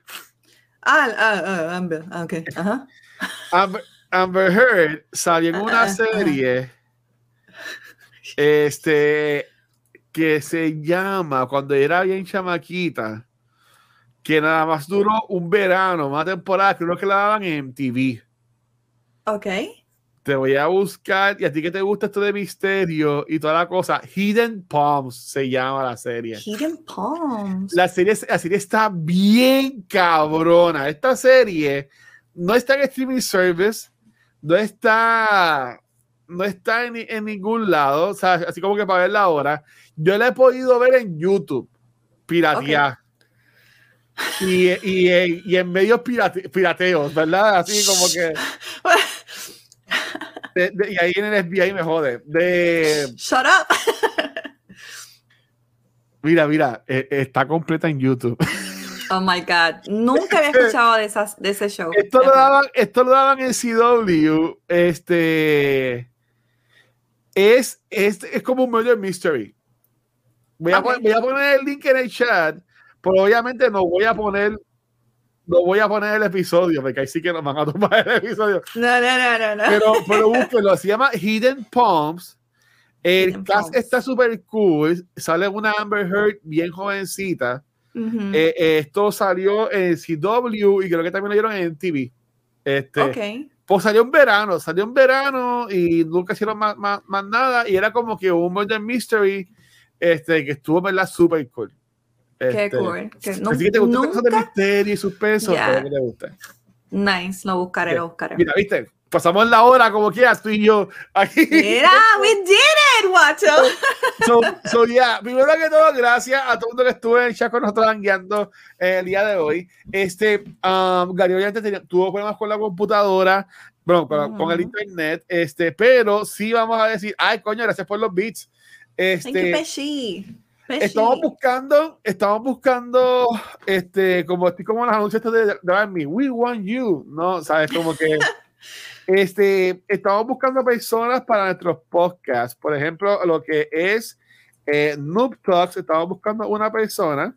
Ah, ah, ah Amber. Ah, ok. [LAUGHS] Ajá. Amber, Amber, Heard salió en una serie. Este. Que se llama, cuando era bien chamaquita, que nada más duró un verano, una temporada, creo que la daban en TV. Ok. Te voy a buscar, y a ti que te gusta esto de misterio y toda la cosa, Hidden Palms se llama la serie. Hidden Palms. La serie, la serie está bien cabrona. Esta serie no está en streaming service, no está, no está en, en ningún lado, o sea, así como que para verla ahora. Yo la he podido ver en YouTube, piratear y, y, y en medios pirate, pirateos, ¿verdad? Así como que. [LAUGHS] y ahí en el FBI me jode. De, Shut up. [LAUGHS] Mira, mira, eh, está completa en YouTube. [LAUGHS] Oh my God. Nunca había escuchado de, esas, de ese show. Esto lo, daban, esto lo daban en CW. Este. Es, es, es como un murder mystery. Voy a, voy a poner el link en el chat, pero obviamente no voy a poner no voy a poner el episodio, porque ahí sí que nos van a tomar el episodio. No, no, no, no. no. Pero, pero búsquenlo, se llama Hidden Palms. El cast está súper cool. Sale una Amber Heard bien jovencita. Eh, eh, esto salió en CW y creo que también lo dieron en TV. Este, okay. Pues salió en verano, salió en verano y nunca hicieron más, más, más nada. Y era como que un murder mystery este, que estuvo, ¿verdad? Súper cool. Qué este, cool. Que así que te gustan nunca... de misterio y suspenso, yeah. que te gusta. Nice, lo buscaré, lo buscaré. Mira, viste, pasamos la hora como quieras, tú y yo aquí. Mira, [LAUGHS] we did it, guacho. So, so, yeah, primero que todo, gracias a todo el mundo que estuvo en el chat con nosotros guiando eh, el día de hoy. Este, um, Gary obviamente tuvo problemas con la computadora, bueno, con, uh -huh. con, el internet, este, pero sí vamos a decir, ay, coño, gracias por los beats. Este, Thank you, Pesci. Estamos buscando, estamos buscando, este, como estoy como los anuncios de, de We Want You, ¿no? Sabes, como que [LAUGHS] este, estamos buscando personas para nuestros podcasts. Por ejemplo, lo que es eh, Noob Talks, estamos buscando una persona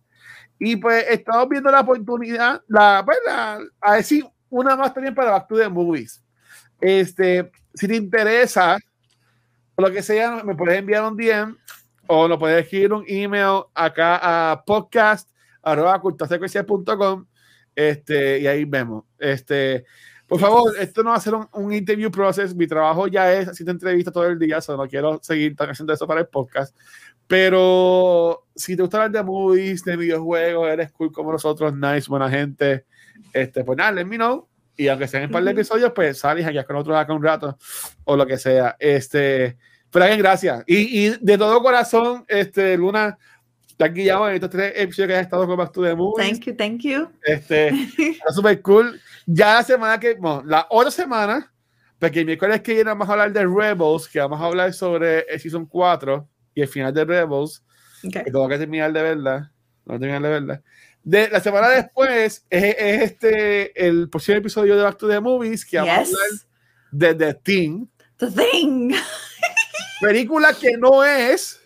y pues estamos viendo la oportunidad, la, pues, la, a decir una más también para Back to the Movies. Este, si te interesa, lo que sea, me puedes enviar un DM o nos puedes escribir un email acá a podcast este, y ahí vemos. Este, por favor, esto no va a ser un, un, interview process. Mi trabajo ya es haciendo entrevistas todo el día, so no quiero seguir haciendo eso para el podcast. Pero si te gusta hablar de movies, de videojuegos, eres cool como nosotros, nice, buena gente, este, pues nada, let me know. Y aunque sean un par de episodios, pues sales aquí con nosotros acá un rato o lo que sea. Este, pero bien, gracias. Y, y, de todo corazón, este, Luna, te has guiado en estos tres episodios que has estado con Back to the Movies. Thank you, thank you. Este, [LAUGHS] está súper cool. Ya la semana que, bueno, la otra semana, porque el miércoles que viene vamos a hablar de Rebels, que vamos a hablar sobre el Season 4 y el final de Rebels. Okay. Que tengo que terminar de verla. No terminar de verla. De, la semana después es, es, este el próximo episodio de Back to the Movies que vamos yes. a hablar de The Thing. The Thing. [LAUGHS] película que no es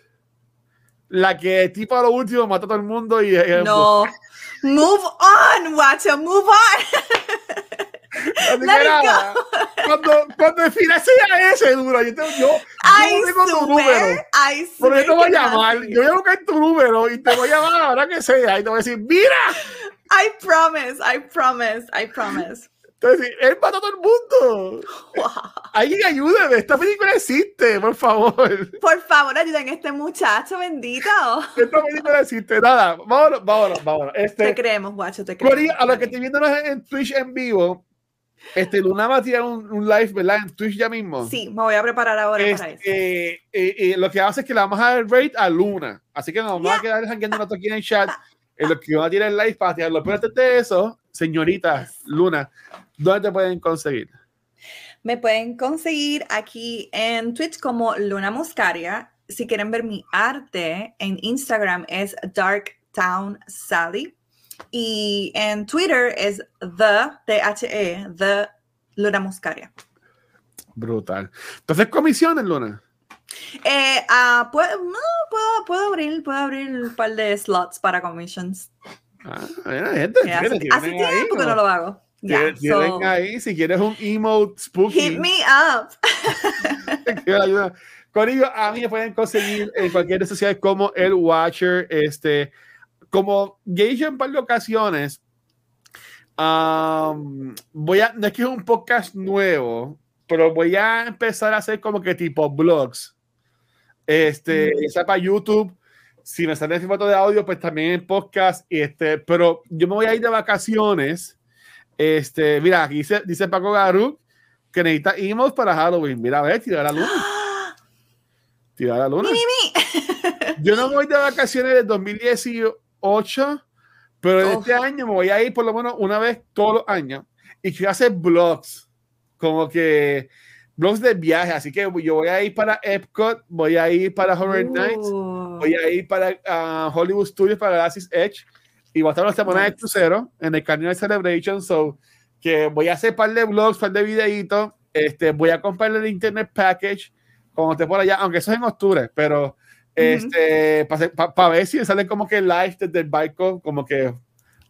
la que tipo a lo último mata a todo el mundo y no. move on guacho move on. Let cuando cuando el final sea ese duro yo, te, yo, I yo tengo tu número. Porque yo te voy a llamar yo voy a buscar tu número y te voy a llamar a la hora que sea y te voy a decir mira I promise I promise I promise entonces, él mató a todo el mundo. Wow. Alguien ayúdeme, esta película existe, por favor. Por favor, ayuden a este muchacho, bendito. Esta película existe, nada, vámonos, vámonos, vámonos. Este, te creemos, guacho, te creemos. a los que estén viéndonos en Twitch en vivo, este, Luna va a tirar un, un, live, ¿verdad? En Twitch ya mismo. Sí, me voy a preparar ahora este, para eso. Eh, eh, eh, lo que hace es que le vamos a dar rate a Luna. Así que nos vamos yeah. a quedar jangueando un rato aquí en el chat. En lo que va a tirar el live para tirarlo. Pero antes de eso, señorita. Luna, ¿dónde te pueden conseguir? Me pueden conseguir aquí en Twitch como Luna Muscaria. Si quieren ver mi arte, en Instagram es Dark Town Sally. Y en Twitter es The, T-H-E, The Luna Muscaria. Brutal. Entonces, comisiones, Luna. Eh, uh, puedo, no, puedo, puedo, abrir, puedo abrir un par de slots para commissions. Ah, mira, gente, yeah, hace, hace tiempo que no lo hago. Yeah, so, ahí, si quieres un emote spooky. Hit me up. [LAUGHS] Corillo, a mí me pueden conseguir en cualquier red social como el Watcher, este, como Gage en par de ocasiones. Um, voy a, no es que es un podcast nuevo, pero voy a empezar a hacer como que tipo blogs. Este, mm. para YouTube. Si me sale ese foto de audio, pues también en podcast. Este, pero yo me voy a ir de vacaciones. Este, mira, aquí dice, dice Paco Garú que necesita emails para Halloween. Mira, a ver, tirar la luna. [GASPS] Tirar la luna. Yo no voy de vacaciones de 2018, pero oh. este año me voy a ir por lo menos una vez todos los años y quiero hacer blogs, como que blogs de viaje. Así que yo voy a ir para Epcot, voy a ir para Horror uh. Nights, voy a ir para uh, Hollywood Studios, para Galaxy's Edge y voy a estar una semana nice. de crucero en el Carnival Celebration. So, que voy a hacer un par de vlogs, par de videitos. Este, voy a comprar el Internet Package cuando esté por allá, aunque eso es en octubre, pero este, para ver si sale como que live desde el barco, como que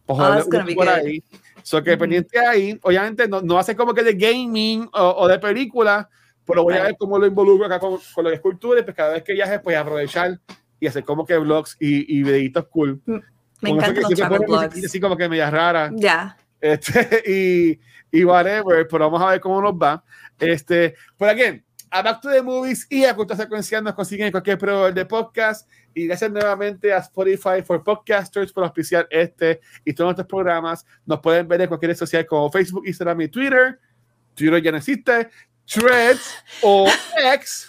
oh, por ahí. So que pendiente ahí, obviamente no, no hace como que de gaming o, de película, pero voy a ver cómo lo involucro acá con, con las esculturas, pues cada vez que viaje, pues aprovechar y hacer como que vlogs y, y videitos cool. Me encanta los travel vlogs. Así como que media rara. Ya. Este, [LAUGHS] y, y whatever, pero vamos a ver cómo nos va. Este, por aquí, a Back to the Movies y a Cultura Secuencial nos consiguen en cualquier proveedor de podcast. Y gracias nuevamente a Spotify for Podcasters por auspiciar este y todos nuestros programas. Nos pueden ver en cualquier red social como Facebook, Instagram y Twitter. Twitter ya no existe. Threads o [LAUGHS] X.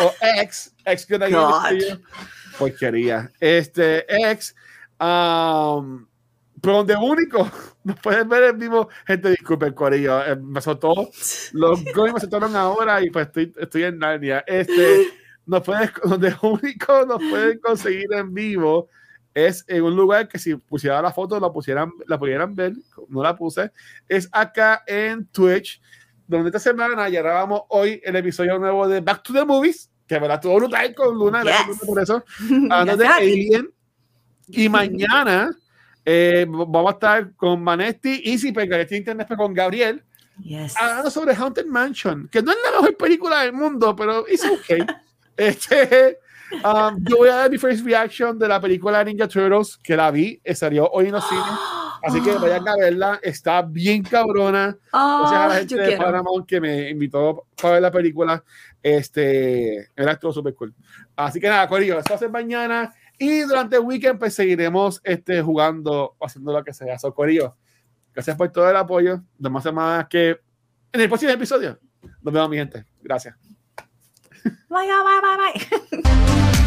o X. X que Porquería. Este X. Um, pero donde único [LAUGHS] nos pueden ver en vivo, gente, disculpen, Corillo, eh, me soltó, los goles me soltaron ahora y pues estoy, estoy en Narnia. Este, nos pueden, [LAUGHS] donde único nos pueden conseguir en vivo es en un lugar que si pusiera la foto la pusieran, la pudieran ver, no la puse, es acá en Twitch, donde esta semana ya grabamos hoy el episodio nuevo de Back to the Movies, que verdad todo brutal con Luna, por eso, [LAUGHS] hablando de Alien, y mañana eh, vamos a estar con Manetti y si pegaste internet con Gabriel. Hablando sobre Haunted Mansion, que no es la mejor película del mundo, pero es ok. [LAUGHS] este, um, yo voy a dar mi first reaction de la película Ninja Turtles, que la vi, salió hoy en los [GASPS] cines. Así que vayan a verla, está bien cabrona. Oh, Gracias a la gente de Paramount que me invitó para ver la película. Este, era todo súper cool. Así que nada, Corillo, eso va a ser mañana. Y durante el weekend, pues seguiremos este, jugando haciendo lo que sea. Socorillo, gracias por todo el apoyo. No más más que en el próximo episodio. Nos vemos, mi gente. Gracias. Bye, bye, bye, bye. [LAUGHS]